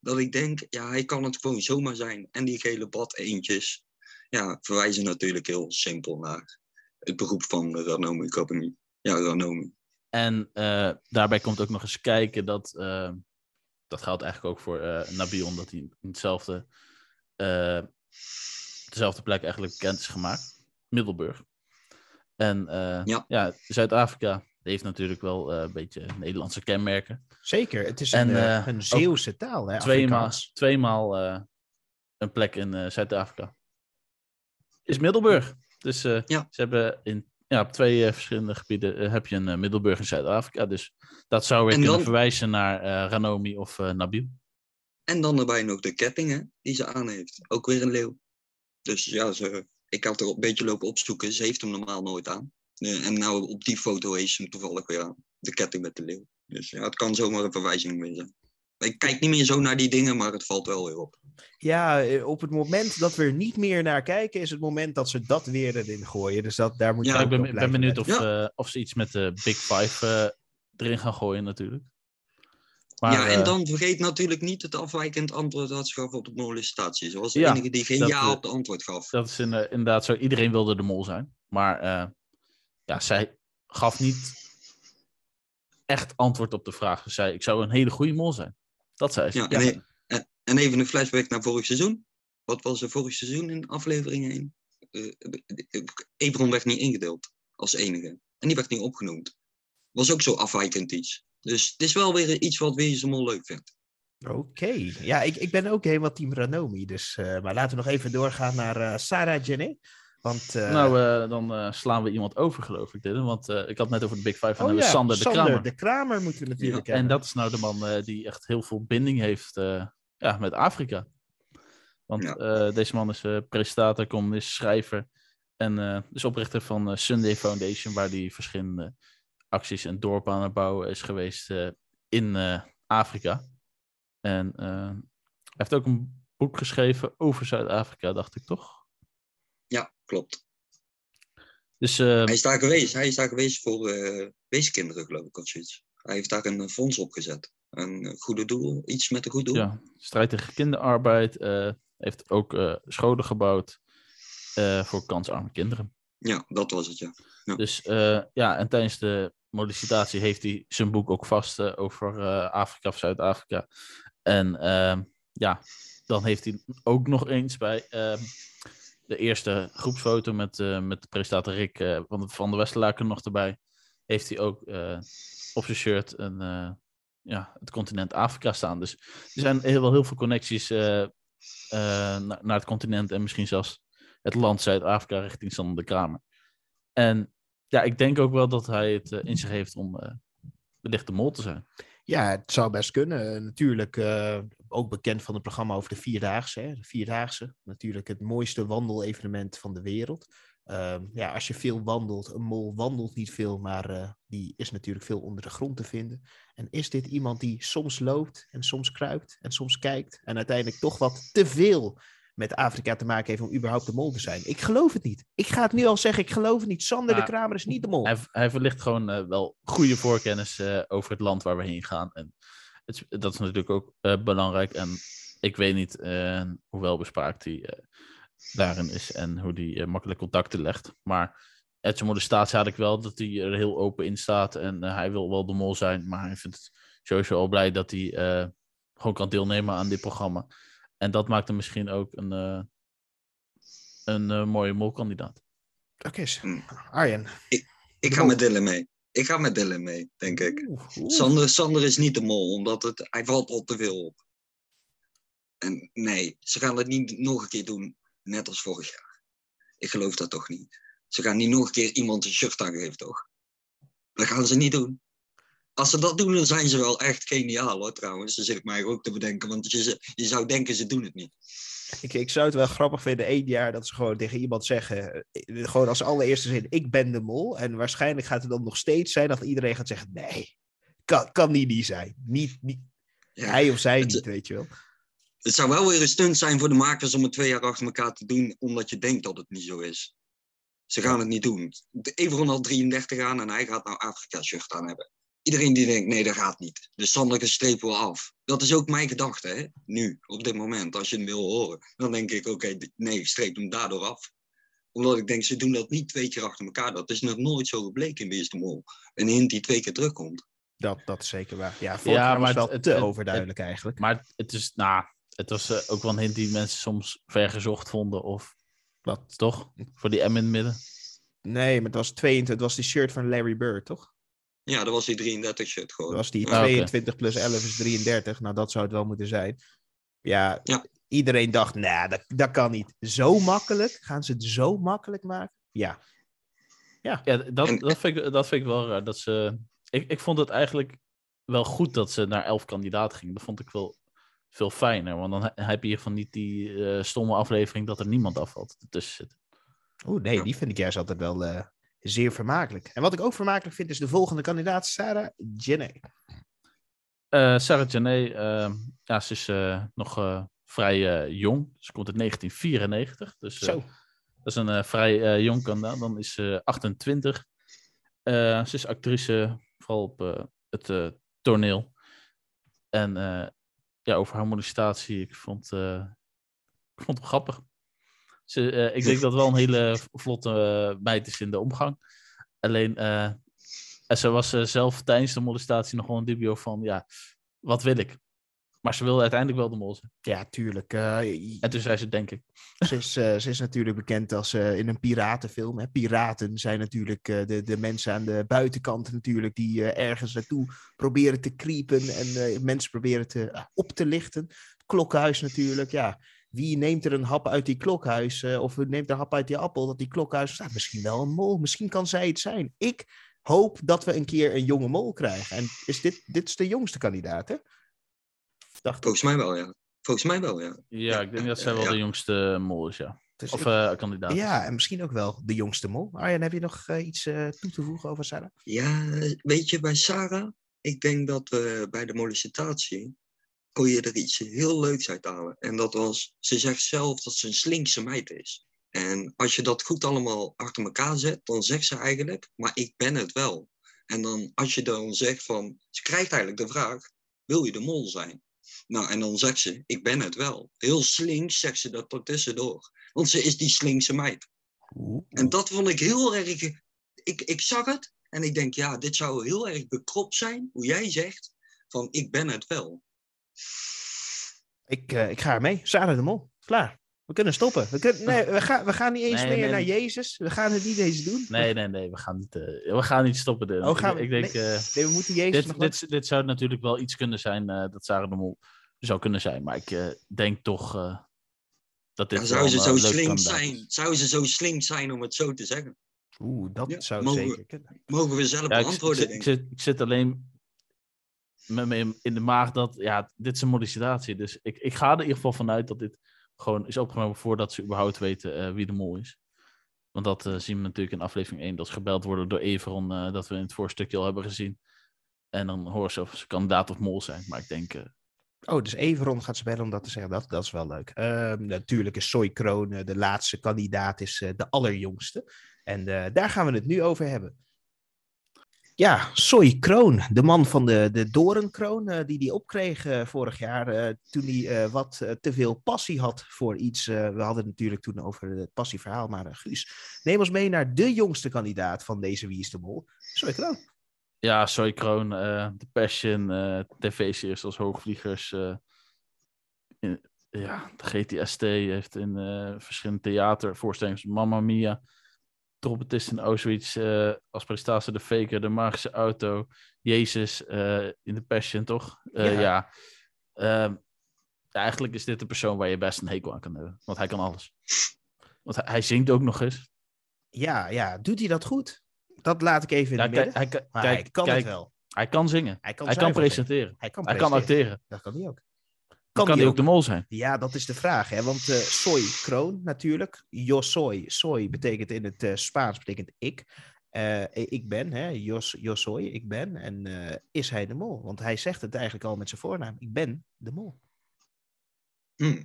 dat ik denk, ja, hij kan het gewoon zomaar zijn. En die gele bad eentjes, ja, verwijzen natuurlijk heel simpel naar het beroep van de Ranomi Company. Ja, Ranomi. En eh, daarbij komt ook nog eens kijken dat, eh, dat geldt eigenlijk ook voor eh Nabil, omdat hij in hetzelfde, eh, dezelfde plek eigenlijk bekend is gemaakt. Middelburg. En eh, Ja. ja, Zuid-Afrika heeft natuurlijk wel eh, een beetje Nederlandse kenmerken. Zeker, het is En, een, een Zeeuwse taal. Hè, Tweemaal, tweemaal eh, een plek in eh, Zuid-Afrika. Is Middelburg. Dus eh, Ja. ze hebben in ja, op twee eh, verschillende gebieden eh, heb je een Middelburg in Zuid-Afrika. Dus dat zou weer En kunnen dan- verwijzen naar Ranomi of Nabil. En dan erbij nog de kettingen die ze aan heeft. Ook weer een leeuw. Dus ja, ze, ik had er een beetje lopen opzoeken. Ze heeft hem normaal nooit aan. En nou op die foto heeft ze hem toevallig weer aan. De ketting met de leeuw. Dus ja, het kan zomaar een verwijzing mee zijn. Ik kijk niet meer zo naar die dingen, maar het valt wel weer op. Ja, eh, op het moment dat we er niet meer naar kijken, is het moment dat ze dat weer erin gooien. Dus dat, daar moet je Ja, ik op ben, benieuwd of, eh, of ze iets met de Big Five eh, erin gaan gooien natuurlijk. Maar, ja, en eh, dan vergeet natuurlijk niet het afwijkend antwoord dat ze gaf op de molestatie. Ze was de Ja, enige die geen dat, ja eh, op de antwoord gaf. Dat is in, eh, inderdaad zo. Iedereen wilde de mol zijn. Maar eh, ja, zij gaf niet echt antwoord op de vraag. Ze zei, ik zou een hele goede mol zijn. Dat zei ze. Ja, en, e- en- en even een flashback naar vorig seizoen. Wat was er vorig seizoen in aflevering 1? Uh, Ebron werd niet ingedeeld als enige. En die werd niet opgenoemd. Was ook zo afwijkend iets. Dus het is wel weer iets wat Wie is de Mol leuk vindt. Oké, ja, ik, ik ben ook helemaal team Ranomi. Dus, eh, maar laten we nog even doorgaan naar eh, Sarah Jenny. Want, eh, Nou, eh, dan eh, slaan we iemand over, geloof ik. Dit, want ik had net over de Big Five. En oh ja, Sander de Kramer. de Kramer moeten we natuurlijk En hebben. dat is nou de man die echt heel veel binding heeft ja, met Afrika. Want Ja. deze man is presentator, columnist, schrijver. En is oprichter van Sunday Foundation, waar hij verschillende acties en dorpen aan het bouwen is geweest in Afrika. En hij heeft ook een boek geschreven over Zuid-Afrika, dacht ik toch? Klopt. Dus eh, Hij is daar geweest. Hij is daar geweest voor eh weeskinderen, geloof ik, of zoiets. Hij heeft daar een eh, fonds opgezet. Een goede doel, iets met een goed doel. ja, strijd tegen kinderarbeid. eh, heeft ook scholen gebouwd voor kansarme kinderen. Ja, dat was het, ja. Ja. Dus ja, en tijdens de mollicitatie heeft hij zijn boek ook vast over Afrika of Zuid-Afrika. En ehm, ja, dan heeft hij ook nog eens bij ehm, de eerste groepsfoto met, eh, met de presentator Rick eh, van, de, van de Westerlaken nog erbij. Heeft hij ook eh, op zijn shirt een, ja, het continent Afrika staan. Dus er zijn heel, wel heel veel connecties naar, naar het continent en misschien zelfs het land Zuid-Afrika richting Sander de Kramer. En ja, ik denk ook wel dat hij het in zich heeft om wellicht de mol te zijn. Ja, het zou best kunnen. Natuurlijk ook bekend van het programma over de Vierdaagse. Hè? De Vierdaagse, natuurlijk het mooiste wandelevenement van de wereld. Ehm, ja, als je veel wandelt, een mol wandelt niet veel, maar eh, die is natuurlijk veel onder de grond te vinden. En is dit iemand die soms loopt en soms kruipt en soms kijkt en uiteindelijk toch wat te veel met Afrika te maken heeft om überhaupt de mol te zijn? Ik geloof het niet. Ik ga het nu al zeggen, ik geloof het niet. Sander de Maar Kramer is niet de mol. Hij, hij verlicht gewoon eh, wel goede voorkennis eh, over het land waar we heen gaan. En het, dat is natuurlijk ook eh, belangrijk. En ik weet niet eh, hoe welbespraakt hij eh, daarin is en hoe hij eh, makkelijk contacten legt. Maar uit zijn molestatie had ik wel dat hij er heel open in staat. En hij wil wel de mol zijn, maar hij vindt het sowieso al blij dat hij eh, gewoon kan deelnemen aan dit programma. En dat maakt hem misschien ook een, eh, een mooie molkandidaat. Oké, Hmm. Arjen. Ik ga met Dylan mee. Ik ga met Dylan mee, denk ik. Sander, Sander is niet de mol, omdat het, hij valt al te veel op. En nee, ze gaan het niet nog een keer doen, net als vorig jaar. Ik geloof dat toch niet. Ze gaan niet nog een keer iemand een shirt aangeven, toch? Dat gaan ze niet doen. Als ze dat doen, dan zijn ze wel echt geniaal, hoor, trouwens. Dat zit ik mij ook te bedenken, want je, je zou denken, ze doen het niet. Ik, ik zou het wel grappig vinden, één jaar, dat ze gewoon tegen iemand zeggen, eh, gewoon als allereerste zin, ik ben de mol. En waarschijnlijk gaat het dan nog steeds zijn dat iedereen gaat zeggen, nee, kan, kan die niet zijn. Niet, niet, Ja. hij of zij het- niet, weet je wel. Het zou wel weer een stunt zijn voor de makers om het twee jaar achter elkaar te doen, omdat je denkt dat het niet zo is. Ze gaan het niet doen. De Everon had 33 aan en hij gaat nou Afrika shirt aan hebben. Iedereen die denkt, nee, dat gaat niet. Dus Sander strepen we af. Dat is ook mijn gedachte, hè? nu, op dit moment. Als je hem wil horen, dan denk ik, oké, nee, ik streep hem daardoor af. Omdat ik denk, ze doen dat niet twee keer achter elkaar. Dat is nog nooit zo gebleken in de Mol. Een hint die twee keer terugkomt. Dat, dat is zeker waar. Ja, vorig Ja, was maar wel het- het- te het- overduidelijk eigenlijk. Maar het is, nou, het was eh, ook wel een hint die mensen soms vergezocht vonden. Of Wat? toch? Voor die M in het midden. Nee, maar het was 22, het was die shirt van Larry Bird, toch? Ja, dat was die 33 shirt Dat gewoon. was die Ah, oké. 22 plus 11 is 33. Nou, dat zou het wel moeten zijn. Ja, Ja. iedereen dacht, nou, dat, dat kan niet. Zo makkelijk? Gaan ze het zo makkelijk maken? Ja. Ja, dat, En- dat, vind ik, dat vind ik wel raar. Dat ze, ik, ik vond het eigenlijk wel goed dat ze naar elf kandidaten gingen. Dat vond ik wel veel fijner. Want dan he- heb je hiervan niet die eh, stomme aflevering dat er niemand afvalt ertussen zit. Oeh, nee, Ja. die vind ik juist altijd wel eh, zeer vermakelijk. En wat ik ook vermakelijk vind, is de volgende kandidaat, Sarah Jenne. Eh, Sarah Jane, eh, ja, ze is eh, nog vrij jong. Ze komt uit 1994. Dus Zo. dat is een vrij jong kandidaat. Dan is ze 28. Eh, ze is actrice, vooral op het toneel. En ja, over haar molestatie, ik vond, ik vond het grappig. Ze, eh, ik denk dat wel een hele vlotte eh, meid is in de omgang. Alleen, eh, ze was zelf tijdens de molestatie nog wel een dubio van, ja, wat wil ik? Maar ze wilde uiteindelijk wel de mol zijn. Ja, tuurlijk. En toen zei ze, denk ik. Ze is, ze is natuurlijk bekend als eh, in een piratenfilm. Hè. Piraten zijn natuurlijk de, de mensen aan de buitenkant natuurlijk die ergens naartoe proberen te creepen en mensen proberen te, op te lichten. Klokhuis natuurlijk, ja. Wie neemt er een hap uit die klokhuis eh, of neemt er een hap uit die appel dat die klokhuis staat? Misschien wel een mol, misschien kan zij het zijn. Ik hoop dat we een keer een jonge mol krijgen. En is dit, dit is de jongste kandidaat, hè? Dacht ik. Volgens mij wel, ja. Volgens mij wel, ja. Ja, ik denk dat zij wel ja. de jongste mol is, ja. Dus Of eh, kandidaat. ja, en misschien ook wel de jongste mol. Arjan, heb je nog eh, iets eh, toe te voegen over Sarah? Ja, weet je, bij Sarah, ik denk dat we bij de mollicitatie kon je er iets heel leuks uit halen. En dat was, ze zegt zelf dat ze een slinkse meid is. En als je dat goed allemaal achter elkaar zet, dan zegt ze eigenlijk, maar ik ben het wel. En dan, als je dan zegt van, ze krijgt eigenlijk de vraag, wil je de mol zijn? Nou, en dan zegt ze, ik ben het wel. Heel slinks zegt ze dat er tussendoor. Want ze is die slinkse meid. En dat vond ik heel erg. Ik, ik zag het en ik denk, ja, dit zou heel erg bekropt zijn, hoe jij zegt, van ik ben het wel. Ik, eh, ik ga ermee. Sarah de Mol. Klaar. We kunnen stoppen. We, kunnen, nee, we, gaan, we gaan niet eens Nee, meer nee, naar nee. Jezus. We gaan het niet eens doen. Nee, nee, nee, we gaan niet, eh, we gaan niet stoppen. Dylan. Oh, gaan we- ik, denk, nee. eh, Nee, we moeten Jezus nog dit, wat- dit, dit zou natuurlijk wel iets kunnen zijn eh, dat Sarah de Mol zou kunnen zijn. Maar ik eh, denk toch eh, dat dit Ja, zou ze zo kandidaat zijn? is. Zou ze zo slink zijn om het zo te zeggen? Oeh, dat Ja, zou mogen we- zeker kunnen. Mogen we zelf Ja, ik, ik, beantwoorden, zit, denk ik, ik. zit, ik zit alleen met me in, de maag dat, ja, dit is een mollicitatie. Dus ik, ik ga er in ieder geval vanuit dat dit gewoon is opgenomen voordat ze überhaupt weten eh, wie de mol is. Want dat eh, zien we natuurlijk in aflevering 1, dat ze gebeld worden door Everon, eh, dat we in het voorstukje al hebben gezien. En dan horen ze of ze kandidaat of mol zijn. Maar ik denk, Oh, dus Everon gaat ze bellen om dat te zeggen. Dat, dat is wel leuk. Ehm, natuurlijk is Soy Kroon eh, de laatste kandidaat, is de allerjongste. En daar gaan we het nu over hebben. Ja, Soy Kroon, de man van de, de dorenkroon, eh, die hij opkreeg eh, vorig jaar eh, toen hij wat te veel passie had voor iets. We hadden het natuurlijk toen over het passieverhaal, maar Guus, neem ons mee naar de jongste kandidaat van deze Wie is de Mol, Soy Kroon. ja, Soy Kroon, The Passion, tv-series als Hoogvliegers. ja, de GTST heeft in verschillende theatervoorstellingen, Mamma Mia, Trompetist in Auschwitz, eh, als presentatie De Faker, De Magische Auto, Jezus eh, in The Passion, toch? Eh, Ja. ja. Ehm, eigenlijk is dit de persoon waar je best een hekel aan kan hebben, want hij kan alles. Want hij, hij zingt ook nog eens. Ja, ja, doet hij dat goed? Dat laat ik even in Ja, kijk, midden. hij, kan- Maar kijk, hij kan kijk, het wel. Hij kan zingen. Hij kan, Hij kan presenteren. Hij kan, Hij kan acteren. Dat kan hij ook. Dan kan die hij ook de mol zijn. Ja, dat is de vraag. Hè? Want eh soy, kroon natuurlijk. Yo soy. Soy betekent in het eh, Spaans betekent ik. Eh, ik ben, hè? Yo, yo soy, ik ben. En eh, is hij de mol? Want hij zegt het eigenlijk al met zijn voornaam. Ik ben de mol. Hm.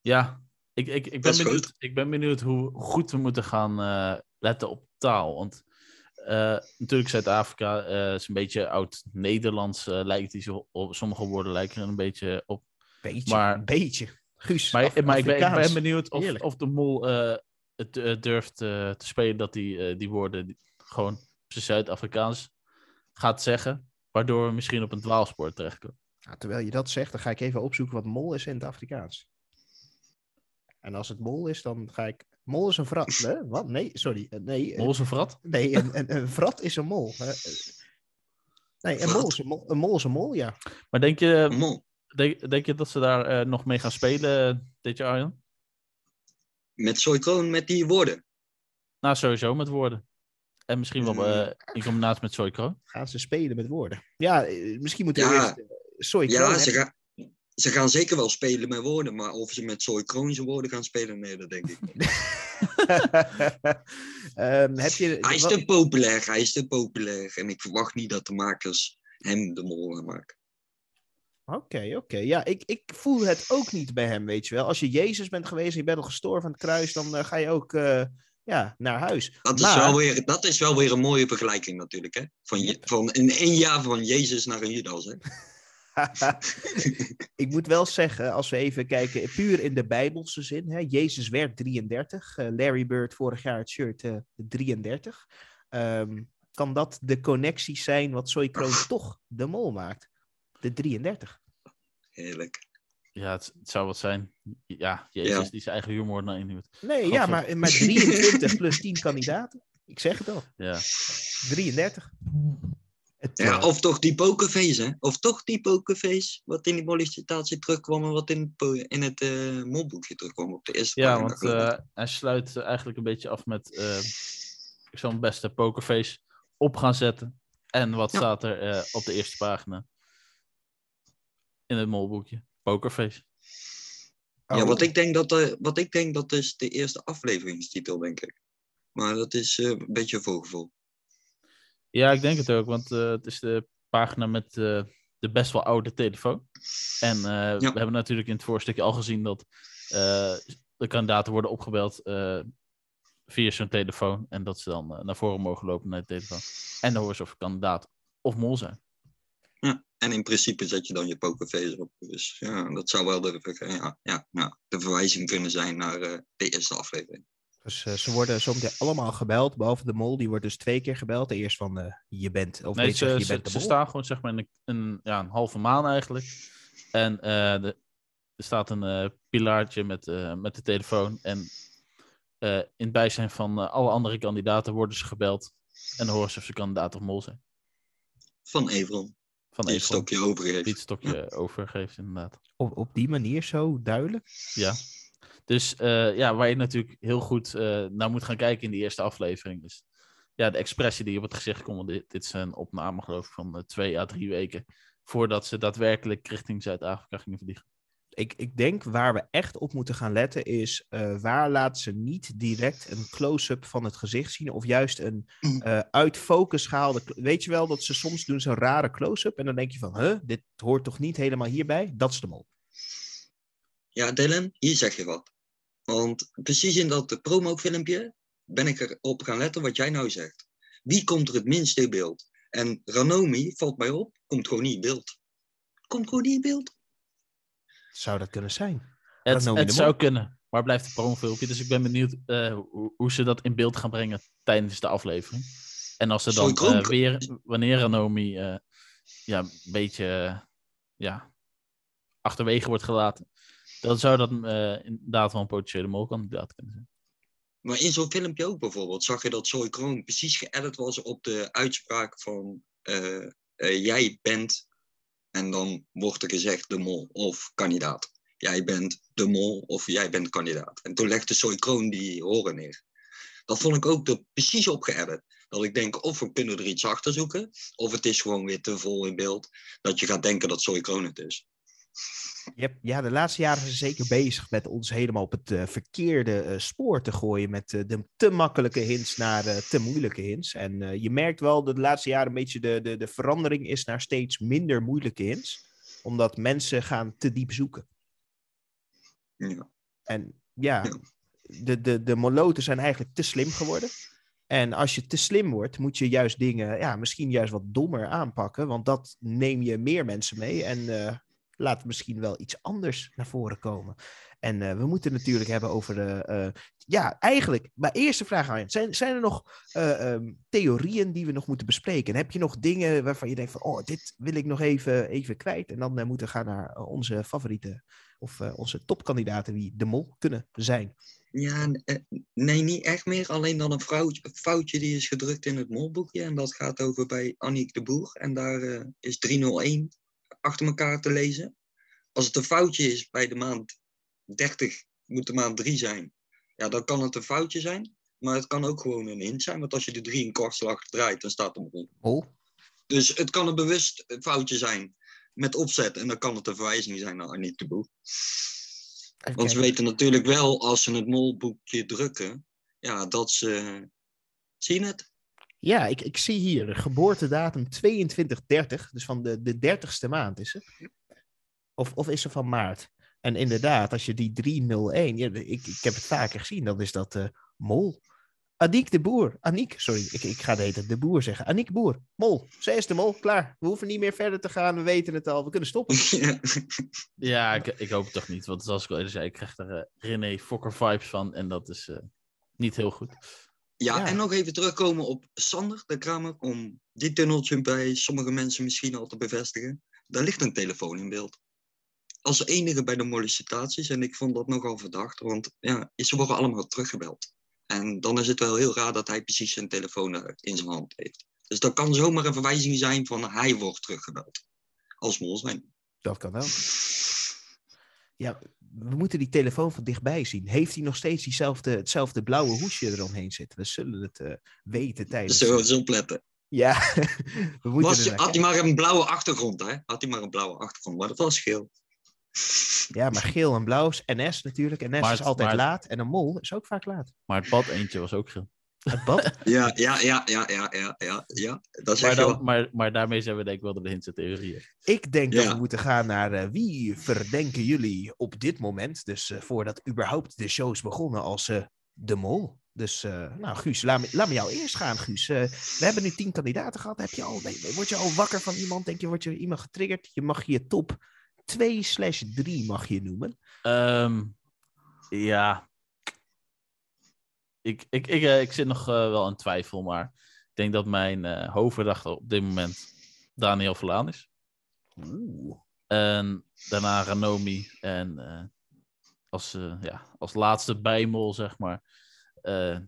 Ja, ik, ik, ik, ben benieuwd, ik ben benieuwd hoe goed we moeten gaan eh, letten op taal. Want eh, natuurlijk Zuid-Afrika eh, is een beetje oud-Nederlands. lijkt die zo op. Sommige woorden lijken er een beetje op. Beetje, Maar- een beetje. Guus, Maar, Af- maar ik, ben, ik ben benieuwd of, Heerlijk. of de mol eh, het eh, durft eh, te spelen dat hij die woorden gewoon op zijn Zuid-Afrikaans gaat zeggen. Waardoor we misschien op een dwaalspoor terechtkomen. Nou, terwijl je dat zegt, dan ga ik even opzoeken wat mol is in het Afrikaans. En als het mol is, dan ga ik... Mol is een vrat. Hè? Wat? Nee, sorry. Nee, Mol is een vrat? nee een, een, een vrat is een mol. hè. Nee, een mol is een mol. Een mol is een mol, ja. Maar denk je, Mol. Denk, denk je dat ze daar eh, nog mee gaan spelen eh, dit jaar, Arjan? Met Soy Kroon, met die woorden. Nou, sowieso met woorden. En misschien wel eh, in combinatie met Soy Kroon. gaan ze spelen met woorden. Ja, misschien moeten we Ja. eerst... Ja, ze, ga- ze gaan zeker wel spelen met woorden, maar of ze met Zoe Kroon zijn woorden gaan spelen, nee, dat denk ik niet. (laughs) (laughs) Ehm, heb je, Hij is wat- te populair, hij is te populair. En ik verwacht niet dat de makers hem de mol gaan maken. Oké, oké. Ja, ik, ik voel het ook niet bij hem, weet je wel. Als je Jezus bent geweest en je bent al gestorven aan het kruis, dan eh, ga je ook eh, ja, naar huis. Dat is, wel weer, dat is wel weer een mooie vergelijking natuurlijk. Hè? Van, je- van in één jaar van Jezus naar een Judas. Hè? (laughs) ik moet wel zeggen, als we even kijken, puur in de Bijbelse zin. Hè, Jezus werd 33. eh, Larry Bird vorig jaar het shirt eh, 33. Ehm, kan dat de connectie zijn wat Soy Kroon toch de mol maakt? De 33. Heerlijk. Ja, het, het zou wat zijn. Ja, Jezus Ja. die zijn eigen humor naar inhuurt. Nee, ja, maar, maar 23 plus 10 (laughs) kandidaten. Ik zeg het al. Ja. 33. Het, Ja, eh, of toch die pokerface, hè? Of toch die pokerface, wat in die mollicitatie terugkwam en wat in in het eh, molboekje terugkwam op de eerste Ja, pagina, want eh, hij sluit eigenlijk een beetje af met eh, ik zal mijn beste pokerface op gaan zetten. En wat Ja. staat er eh, op de eerste pagina? In het molboekje. Pokerface. Ja, oh, wat ik, denk dat, eh, wat ik denk dat is de eerste afleveringstitel, denk ik. Maar dat is eh, een beetje een voorgevoel. Ja, ik denk het ook, want eh, het is de pagina met eh, de best wel oude telefoon. En eh, we hebben natuurlijk in het voorstukje al gezien dat eh, de kandidaten worden opgebeld eh, via zo'n telefoon. En dat ze dan naar voren mogen lopen naar de telefoon. En dan horen ze of kandidaat of mol zijn. Ja, en in principe zet je dan je pokerface op. Dus ja, dat zou wel de, ja, ja, ja, de verwijzing kunnen zijn naar eh, de eerste aflevering. Dus eh, ze worden zometeen allemaal gebeld, behalve de mol. Die wordt dus twee keer gebeld. Eerst van eh, je bent, of Nee, ze, je ze, bent de ze mol. staan gewoon zeg maar in een, een, ja, een halve maan eigenlijk. En eh, de, er staat een eh, pilaartje met, eh, met de telefoon. En eh, in het bijzijn van alle andere kandidaten worden ze gebeld. En dan horen ze of ze kandidaat of mol zijn. Van Evron, Van die stokje overgeeft. die het stokje overgeeft inderdaad. Op, op die manier zo duidelijk. Ja. Dus eh, ja, waar je natuurlijk heel goed eh, naar moet gaan kijken in die eerste aflevering. is ja, de expressie die op het gezicht komt. Dit, dit is een opname geloof ik van eh, twee à drie weken. Voordat ze daadwerkelijk richting Zuid-Afrika gingen vliegen. Ik, ik denk waar we echt op moeten gaan letten is eh, waar laat ze niet direct een close-up van het gezicht zien of juist een eh, uit focus gehaalde. Weet je wel dat ze soms doen zo'n rare close-up en dan denk je van, huh, dit hoort toch niet helemaal hierbij? Dat is de mol. Ja, Dylan, hier zeg je wat. Want precies in dat promofilmpje ben ik erop gaan letten wat jij nou zegt. Wie komt er het minst in beeld? En Ranomi, valt mij op, komt gewoon niet in beeld. Komt gewoon niet in beeld. Zou dat kunnen zijn? Het, zou kunnen, maar blijft een promofilmpje. Dus ik ben benieuwd eh, hoe, hoe ze dat in beeld gaan brengen tijdens de aflevering. En als ze dan eh, weer, wanneer Ranomi eh, ja, een beetje ja, achterwege wordt gelaten, dan zou dat eh, inderdaad wel een potentiële molkandidaat kunnen zijn. Maar in zo'n filmpje ook bijvoorbeeld zag je dat Zoe Kroon precies geëdit was op de uitspraak van eh, eh, jij bent en dan wordt er gezegd de mol of kandidaat. Jij bent de mol of jij bent kandidaat. En toen legde Zoe Kroon die horen neer. Dat vond ik ook er precies op geëdit. Dat ik denk of we kunnen er iets achter zoeken of het is gewoon weer te vol in beeld dat je gaat denken dat Zoe Kroon het is. Je hebt, ja, de laatste jaren zijn ze zeker bezig met ons helemaal op het eh, verkeerde eh, spoor te gooien. Met eh, de te makkelijke hints naar eh, te moeilijke hints. En je merkt wel dat de laatste jaren een beetje de, de, de verandering is naar steeds minder moeilijke hints. Omdat mensen gaan te diep zoeken. Ja. En ja, Ja. de, de, de moloten zijn eigenlijk te slim geworden. En als je te slim wordt, moet je juist dingen, ja, misschien juist wat dommer aanpakken. Want dat neem je meer mensen mee en laat misschien wel iets anders naar voren komen. En eh, we moeten natuurlijk hebben over de. eh, ja, eigenlijk, mijn eerste vraag aan je. Zijn, zijn er nog eh, ehm, theorieën die we nog moeten bespreken? En heb je nog dingen waarvan je denkt van, oh, dit wil ik nog even, even kwijt? En dan moeten we gaan naar onze favoriete of onze topkandidaten die de mol kunnen zijn. Ja, nee, niet echt meer. Alleen dan een foutje, foutje die is gedrukt in het molboekje. En dat gaat over bij Annick de Boer. En daar is 301 achter elkaar te lezen. Als het een foutje is bij de maand 30, moet de maand 3 zijn. Ja, dan kan het een foutje zijn. Maar het kan ook gewoon een hint zijn. Want als je de 3 een kwartslag draait, dan staat er mol. Mol? Dus het kan een bewust foutje zijn. met opzet. En dan kan het een verwijzing zijn naar Aniek de Boer. Want ze weten natuurlijk wel, als ze het molboekje drukken, ja, dat ze... Zie je het? Ja, ik, ik zie hier de geboortedatum 2230, dus van de, de 30ste maand is ze. Of, of is ze van maart? En inderdaad, als je die 301, ja, ik, ik heb het vaker gezien, dan is dat eh, Mol. Aniek de Boer. Aniek, sorry, ik, ik ga de hele tijd de Boer zeggen. Aniek Boer, Mol. Zij is de Mol, klaar. We hoeven niet meer verder te gaan, we weten het al, we kunnen stoppen. (laughs) Ja. Ja, ik, ik hoop het toch niet. Want zoals ik al eerder zei, ik krijg er eh, René Fokker vibes van. En dat is eh, niet heel goed. Ja, Ja. en nog even terugkomen op Sander de Kramer, om die tunneltje bij sommige mensen misschien al te bevestigen. Daar ligt een telefoon in beeld. Als enige bij de mollicitaties, en ik vond dat nogal verdacht, want ja, ze worden allemaal teruggebeld. En dan is het wel heel raar dat hij precies zijn telefoon eh, in zijn hand heeft. Dus dat kan zomaar een verwijzing zijn van hij wordt teruggebeld. Als mol zijn. Dat kan wel. Ja, we moeten die telefoon van dichtbij zien. Heeft hij nog steeds diezelfde, hetzelfde blauwe hoesje eromheen zitten? We zullen het eh, weten tijdens... Dus zo, zo opletten. Ja, (laughs) we moeten Was, had hij maar een blauwe achtergrond, hè? Had hij maar een blauwe achtergrond, maar dat was geel. Ja, maar geel en blauw is NS natuurlijk. NS Maar is het- altijd maar- laat en een mol is ook vaak laat. Maar het bad eentje was ook geel. Het bad. (laughs) Ja, ja, ja, ja, ja, ja, ja, ja. Dat zeg Maar, dan, maar, maar daarmee zijn we denk ik wel de Hintse theorieën. Ik denk dat we moeten gaan naar eh, wie verdenken jullie op dit moment. Dus eh, voordat überhaupt de show is begonnen als eh, de mol. Dus, eh, nou, Guus, laat me, laat me jou eerst gaan, Guus. Eh, we hebben nu tien kandidaten gehad. Heb je al, word je al wakker van iemand? Denk je, word je iemand getriggerd? Je mag je top 2 slash 3 mag je noemen. Ehm, ja. Ik, ik, ik, eh, ik zit nog eh, wel in twijfel, maar ik denk dat mijn eh hoofdverdachte op dit moment Daniel Verlaan is. Oeh. En daarna Ranomi. En eh, als, eh, ja, als laatste bijmol, zeg maar, eh,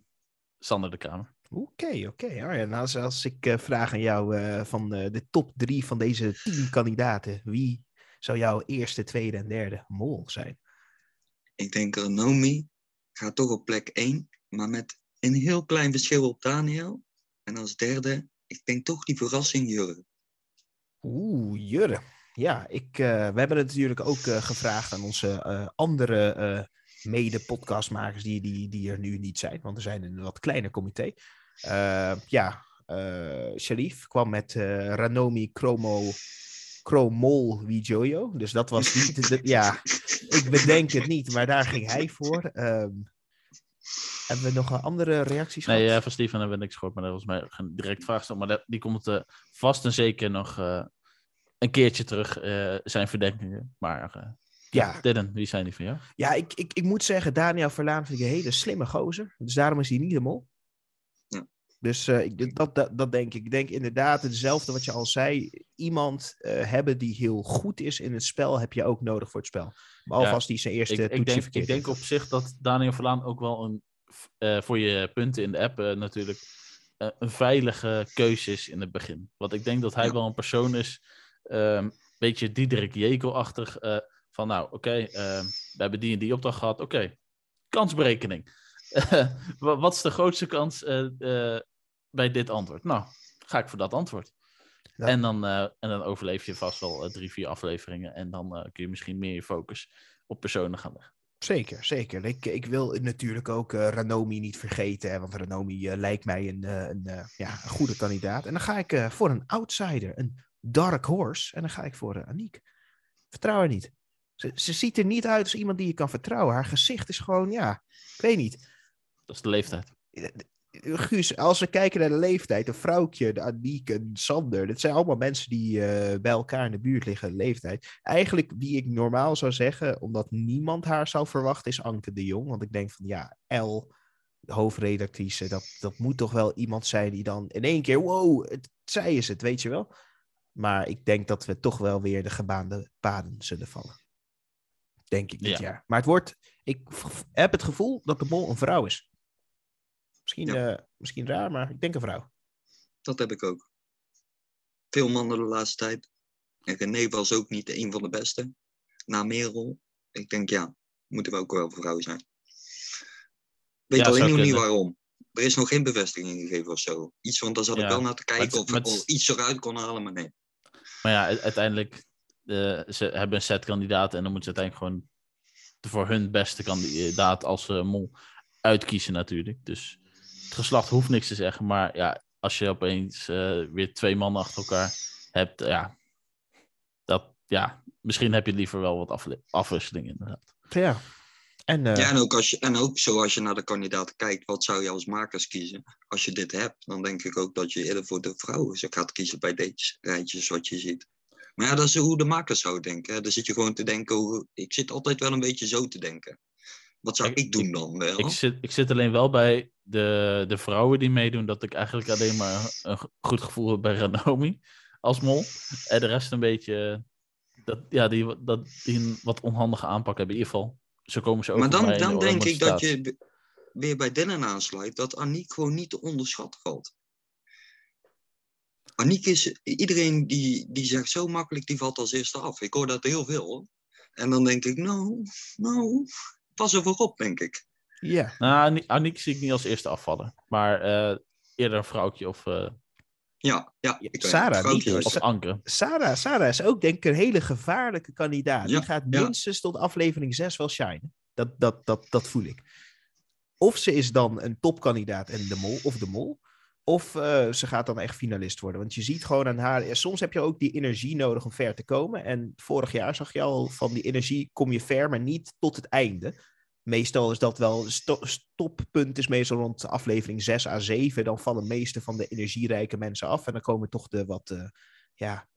Sander de Kamer. Oké, oké. Ja, nou, als, als ik vraag aan jou eh, van eh, de top 3 van deze 10 kandidaten, wie zou jouw eerste, tweede en derde mol zijn? Ik denk Renomi gaat toch op plek 1, maar met een heel klein verschil op Daniel. En als derde, ik denk toch die verrassing Jurre. Oeh, Jurre. Ja, ik, eh, we hebben het natuurlijk ook eh, gevraagd aan onze eh, andere mede-podcastmakers die, die, die er nu niet zijn, want we zijn een wat kleiner comité. Ja, Sharif kwam met Ranomi Chromo Chromol Wijoyo, dus dat was niet... de- ja, ik bedenk het niet, maar daar ging hij voor. Ehm, hebben we nog een andere reacties Nee, gehad? eh, van Stefan hebben we niks gehoord, maar dat was mij geen direct vraag stellen. Maar dat- die komt eh, vast en zeker nog eh, een keertje terug, eh, zijn verdenkingen. Maar eh ja, Dylan, wie zijn die van jou? Ja, ik, ik, ik moet zeggen, Daniel Verlaan vind ik een hele slimme gozer. Dus daarom is hij niet de mol. Ja. Dus eh, ik- dat, dat, dat denk ik. Ik denk inderdaad hetzelfde wat je al zei. Iemand eh, hebben die heel goed is in het spel, heb je ook nodig voor het spel. Ja, als die zijn eerste Ik, ik, denk, verkeerd ik denk op zich dat Daniel Verlaan ook wel een, eh, voor je punten in de app eh, natuurlijk eh, een veilige keuze is in het begin. Want ik denk dat hij Ja. wel een persoon is, een beetje Diederik Jekel-achtig, van nou, oké, ehm, we hebben die en die opdracht gehad, oké, kansberekening. (laughs) Wa- Wat is de grootste kans bij dit antwoord? Nou, ga ik voor dat antwoord. Ja. En, dan, en dan overleef je vast wel drie, vier afleveringen. En dan kun je misschien meer je focus op personen gaan leggen. Zeker, zeker. Ik, ik wil natuurlijk ook eh, Ranomi niet vergeten. Hè, want Ranomi eh, lijkt mij een, eh, een, ja, een goede kandidaat. En dan ga ik voor een outsider, een dark horse. En dan ga ik voor Aniek. Vertrouw haar niet. Ze, ze ziet er niet uit als iemand die je kan vertrouwen. Haar gezicht is gewoon, ja, ik weet niet. Dat is de leeftijd. Guus, als we kijken naar de leeftijd, een vrouwtje, de Aniek, een Sander, dat zijn allemaal mensen die eh, bij elkaar in de buurt liggen, leeftijd. Eigenlijk wie ik normaal zou zeggen, omdat niemand haar zou verwachten, is Anke de Jong. Want ik denk van ja, L, hoofdredactrice, dat, dat moet toch wel iemand zijn die dan in één keer, wow, het, zij is het, weet je wel. Maar ik denk dat we toch wel weer de gebaande paden zullen vallen. Denk ik dit Ja. jaar. Maar het wordt, ik heb het gevoel dat de mol een vrouw is. Misschien, Ja. eh, misschien raar, maar ik denk een vrouw. Dat heb ik ook. Veel mannen de laatste tijd. En René was ook niet een van de beste. Na Merel. Ik denk, ja, moeten we ook wel vrouw zijn. Weet Ja, alleen nog niet waarom. Er is nog geen bevestiging gegeven of zo. Iets, want daar zat ik wel naar te kijken of al iets eruit kon halen, maar nee. Maar ja, uiteindelijk, eh, ze hebben een set kandidaten en dan moeten ze uiteindelijk gewoon de voor hun beste kandidaat als eh, mol uitkiezen natuurlijk. Dus het geslacht hoeft niks te zeggen, maar ja, als je opeens eh, weer twee mannen achter elkaar hebt, ja, dat, ja, misschien heb je liever wel wat afwisseling inderdaad. Ja. En, eh, Ja, en ook, als je, en ook zo als je naar de kandidaten kijkt, wat zou je als makers kiezen? Als je dit hebt, dan denk ik ook dat je eerder voor de vrouwen gaat kiezen bij deze rijtjes wat je ziet. Maar ja, dat is hoe de makers zou denken. hè. Dan zit je gewoon te denken, hoe, ik zit altijd wel een beetje zo te denken. Wat zou Ik- ik doen dan wel? Ik zit, ik zit alleen wel bij de, de vrouwen die meedoen, dat ik eigenlijk alleen maar een go- goed gevoel heb bij Ranomi als mol. En de rest een beetje, dat, ja, die, dat, die een wat onhandige aanpak hebben. In ieder geval, zo komen ze ook maar dan, denk ik dat je weer bij Dylan aansluit, dat Aniek gewoon niet te onderschatten valt. Aniek is, iedereen die, die zegt zo makkelijk, die valt als eerste af. Ik hoor dat heel veel hoor. En dan denk ik, nou, nou, pas er voorop, denk ik. Ja. Nou, Ani- Aniek zie ik niet als eerste afvallen, maar eh, eerder een vrouwtje of eh, Ja, ja. Ik. Sarah niet, als Anke. Sarah, Sarah is ook denk ik een hele gevaarlijke kandidaat. Die gaat ja. minstens tot aflevering 6 wel shinen. Dat, dat, dat, dat voel ik. Of ze is dan een topkandidaat en de mol, of de mol. Of eh, ze gaat dan echt finalist worden. Want je ziet gewoon aan haar... ja, Soms heb je ook die energie nodig om ver te komen. En vorig jaar zag je al van die energie kom je ver, maar niet tot het einde. Meestal is dat wel... sto- Stoppunt is meestal rond aflevering 6 à 7. Dan vallen meeste van de energierijke mensen af. En dan komen toch de wat... eh, ja,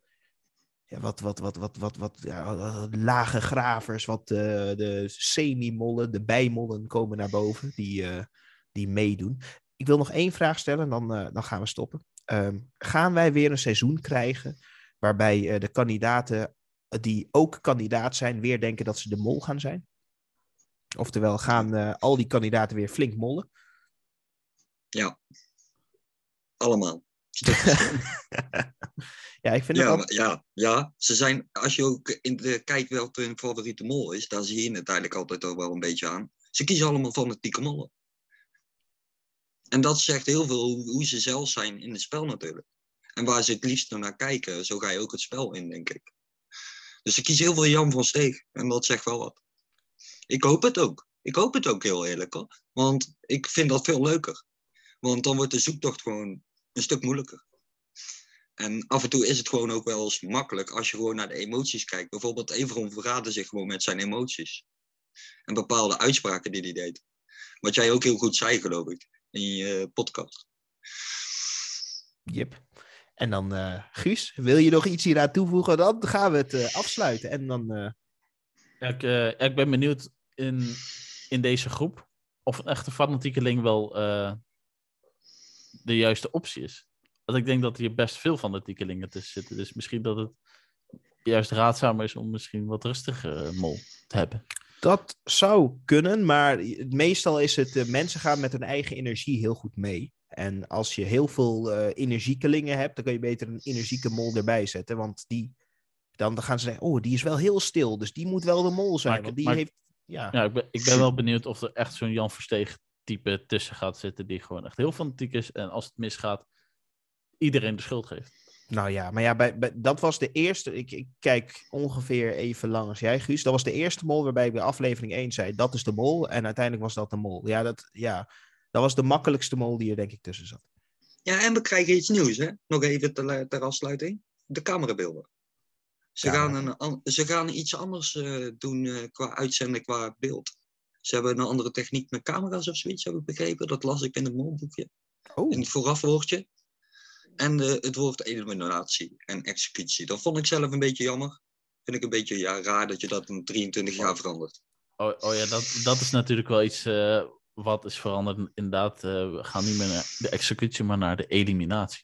ja, wat, wat, wat, wat, wat, wat ja, lage gravers, wat eh, de semi-mollen, de bijmollen komen naar boven, die, eh, die meedoen. Ik wil nog één vraag stellen, dan, eh, dan gaan we stoppen. Ehm, gaan wij weer een seizoen krijgen waarbij de kandidaten die ook kandidaat zijn, weer denken dat ze de mol gaan zijn? Oftewel, gaan eh, al die kandidaten weer flink mollen? Ja. Allemaal. (laughs) ja, ik vind Ja, al... maar ja, ja, ze zijn, als je ook in de, kijkt welke hun favoriete mol is, daar zie je het eigenlijk altijd ook wel een beetje aan. Ze kiezen allemaal fanatieke mollen. En dat zegt heel veel hoe, hoe ze zelf zijn in het spel natuurlijk. En waar ze het liefst naar kijken, zo ga je ook het spel in, denk ik. Dus ze kiezen heel veel Jan van Steeg. En dat zegt wel wat. Ik hoop het ook. Ik hoop het ook heel eerlijk hoor. Want ik vind dat veel leuker. Want dan wordt de zoektocht gewoon een stuk moeilijker. En af en toe is het gewoon ook wel eens makkelijk als je gewoon naar de emoties kijkt. Bijvoorbeeld Everon verraadde zich gewoon met zijn emoties. En bepaalde uitspraken die hij deed. Wat jij ook heel goed zei, geloof ik, in je podcast. Yep. En dan, eh, Guus, wil je nog iets hieraan toevoegen? Dan gaan we het eh, afsluiten. En dan, eh, ik, eh, ik ben benieuwd in, in deze groep of een echte fanatiekeling wel eh, de juiste optie is. Want ik denk dat hier best veel fanatiekelingen tussen zitten. Dus misschien dat het juist raadzamer is om misschien wat rustiger eh, mol te hebben. Dat zou kunnen, maar meestal is het, mensen gaan met hun eigen energie heel goed mee. En als je heel veel energiekelingen hebt, dan kun je beter een energieke mol erbij zetten. Want die, dan gaan ze zeggen, oh, die is wel heel stil, dus die moet wel de mol zijn. Maar, want die maar, heeft, ja. ja ik, ben, ik ben wel benieuwd of er echt zo'n Jan Versteeg type tussen gaat zitten die gewoon echt heel fanatiek is. En als het misgaat, iedereen de schuld geeft. Nou ja, maar ja, bij, bij, dat was de eerste. Ik, ik, kijk ongeveer even lang als jij, Guus. Dat was de eerste mol waarbij ik bij aflevering 1 zei: dat is de mol. En uiteindelijk was dat de mol. Ja, dat, ja, dat was de makkelijkste mol die er denk ik tussen zat. Ja, en we krijgen iets nieuws, hè? Nog even ter, ter afsluiting: de camerabeelden. Ze, ja, gaan, een, ze gaan iets anders uh, doen uh, qua uitzenden, qua beeld. Ze hebben een andere techniek met camera's of zoiets, heb ik begrepen. Dat las ik in het molboekje. Oh. In het voorafwoordje. En uh, het woord eliminatie en executie. Dat vond ik zelf een beetje jammer. Vind ik een beetje ja, raar dat je dat in 23 jaar verandert. Oh, oh ja, dat, dat is natuurlijk wel iets wat is veranderd. Inderdaad, we gaan niet meer naar de executie, maar naar de eliminatie.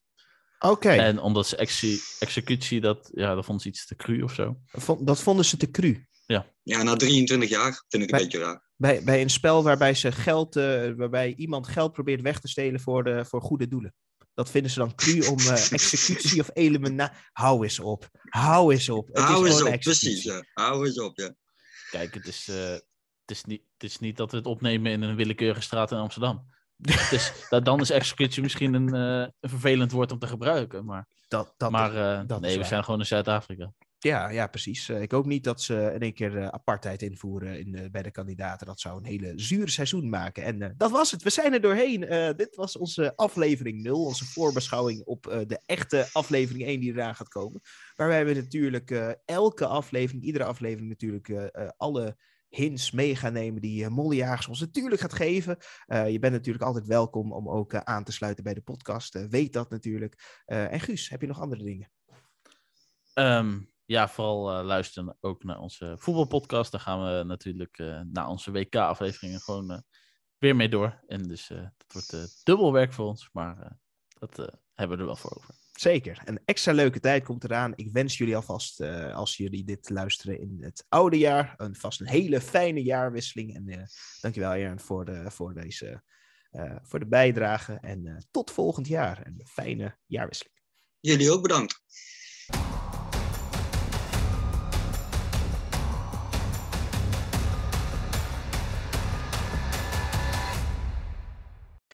Oké. Okay. En omdat ze exe executie, dat, ja, dat vonden ze iets te cru of zo. Dat vonden ze te cru. Ja. Ja, na 23 jaar vind ik bij, een beetje raar. Bij, bij een spel waarbij, ze geld, uh, waarbij iemand geld probeert weg te stelen voor, de, voor goede doelen. Dat vinden ze dan cru om uh, (laughs) executie of elementen. Hou eens op. Hou eens op. Het Hou eens op, precies. Ja. Hou eens op, ja. Kijk, het is, uh, het, is niet, het is niet dat we het opnemen in een willekeurige straat in Amsterdam. Dus dat, dan is executie misschien een, uh, een, vervelend woord om te gebruiken. Maar, dat, dat maar dat nee, we zijn gewoon in Zuid-Afrika. Ja, ja, precies. Eh, ik hoop niet dat ze in één keer apartheid invoeren in, bij de kandidaten. Dat zou een hele zure seizoen maken. En dat was het. We zijn er doorheen. dit was onze aflevering 0. Onze voorbeschouwing op de echte aflevering 1 die eraan gaat komen. Waarbij we natuurlijk elke aflevering, iedere aflevering natuurlijk alle hints mee gaan nemen die uh, ons natuurlijk gaat geven. je bent natuurlijk altijd welkom om ook aan te sluiten bij de podcast. weet dat natuurlijk. en Guus, heb je nog andere dingen? Um, ja, vooral luisteren ook naar onze voetbalpodcast. Daar gaan we natuurlijk na onze WK-afleveringen gewoon weer mee door. En dus dat wordt dubbel werk voor ons, maar dat hebben we er wel voor over. Zeker. Een extra leuke tijd komt eraan. Ik wens jullie alvast, als jullie dit luisteren in het oude jaar, een, vast een hele fijne jaarwisseling. En dankjewel, Jan, voor, de, voor, deze, voor de bijdrage. En tot volgend jaar. Een fijne jaarwisseling. Jullie ook bedankt.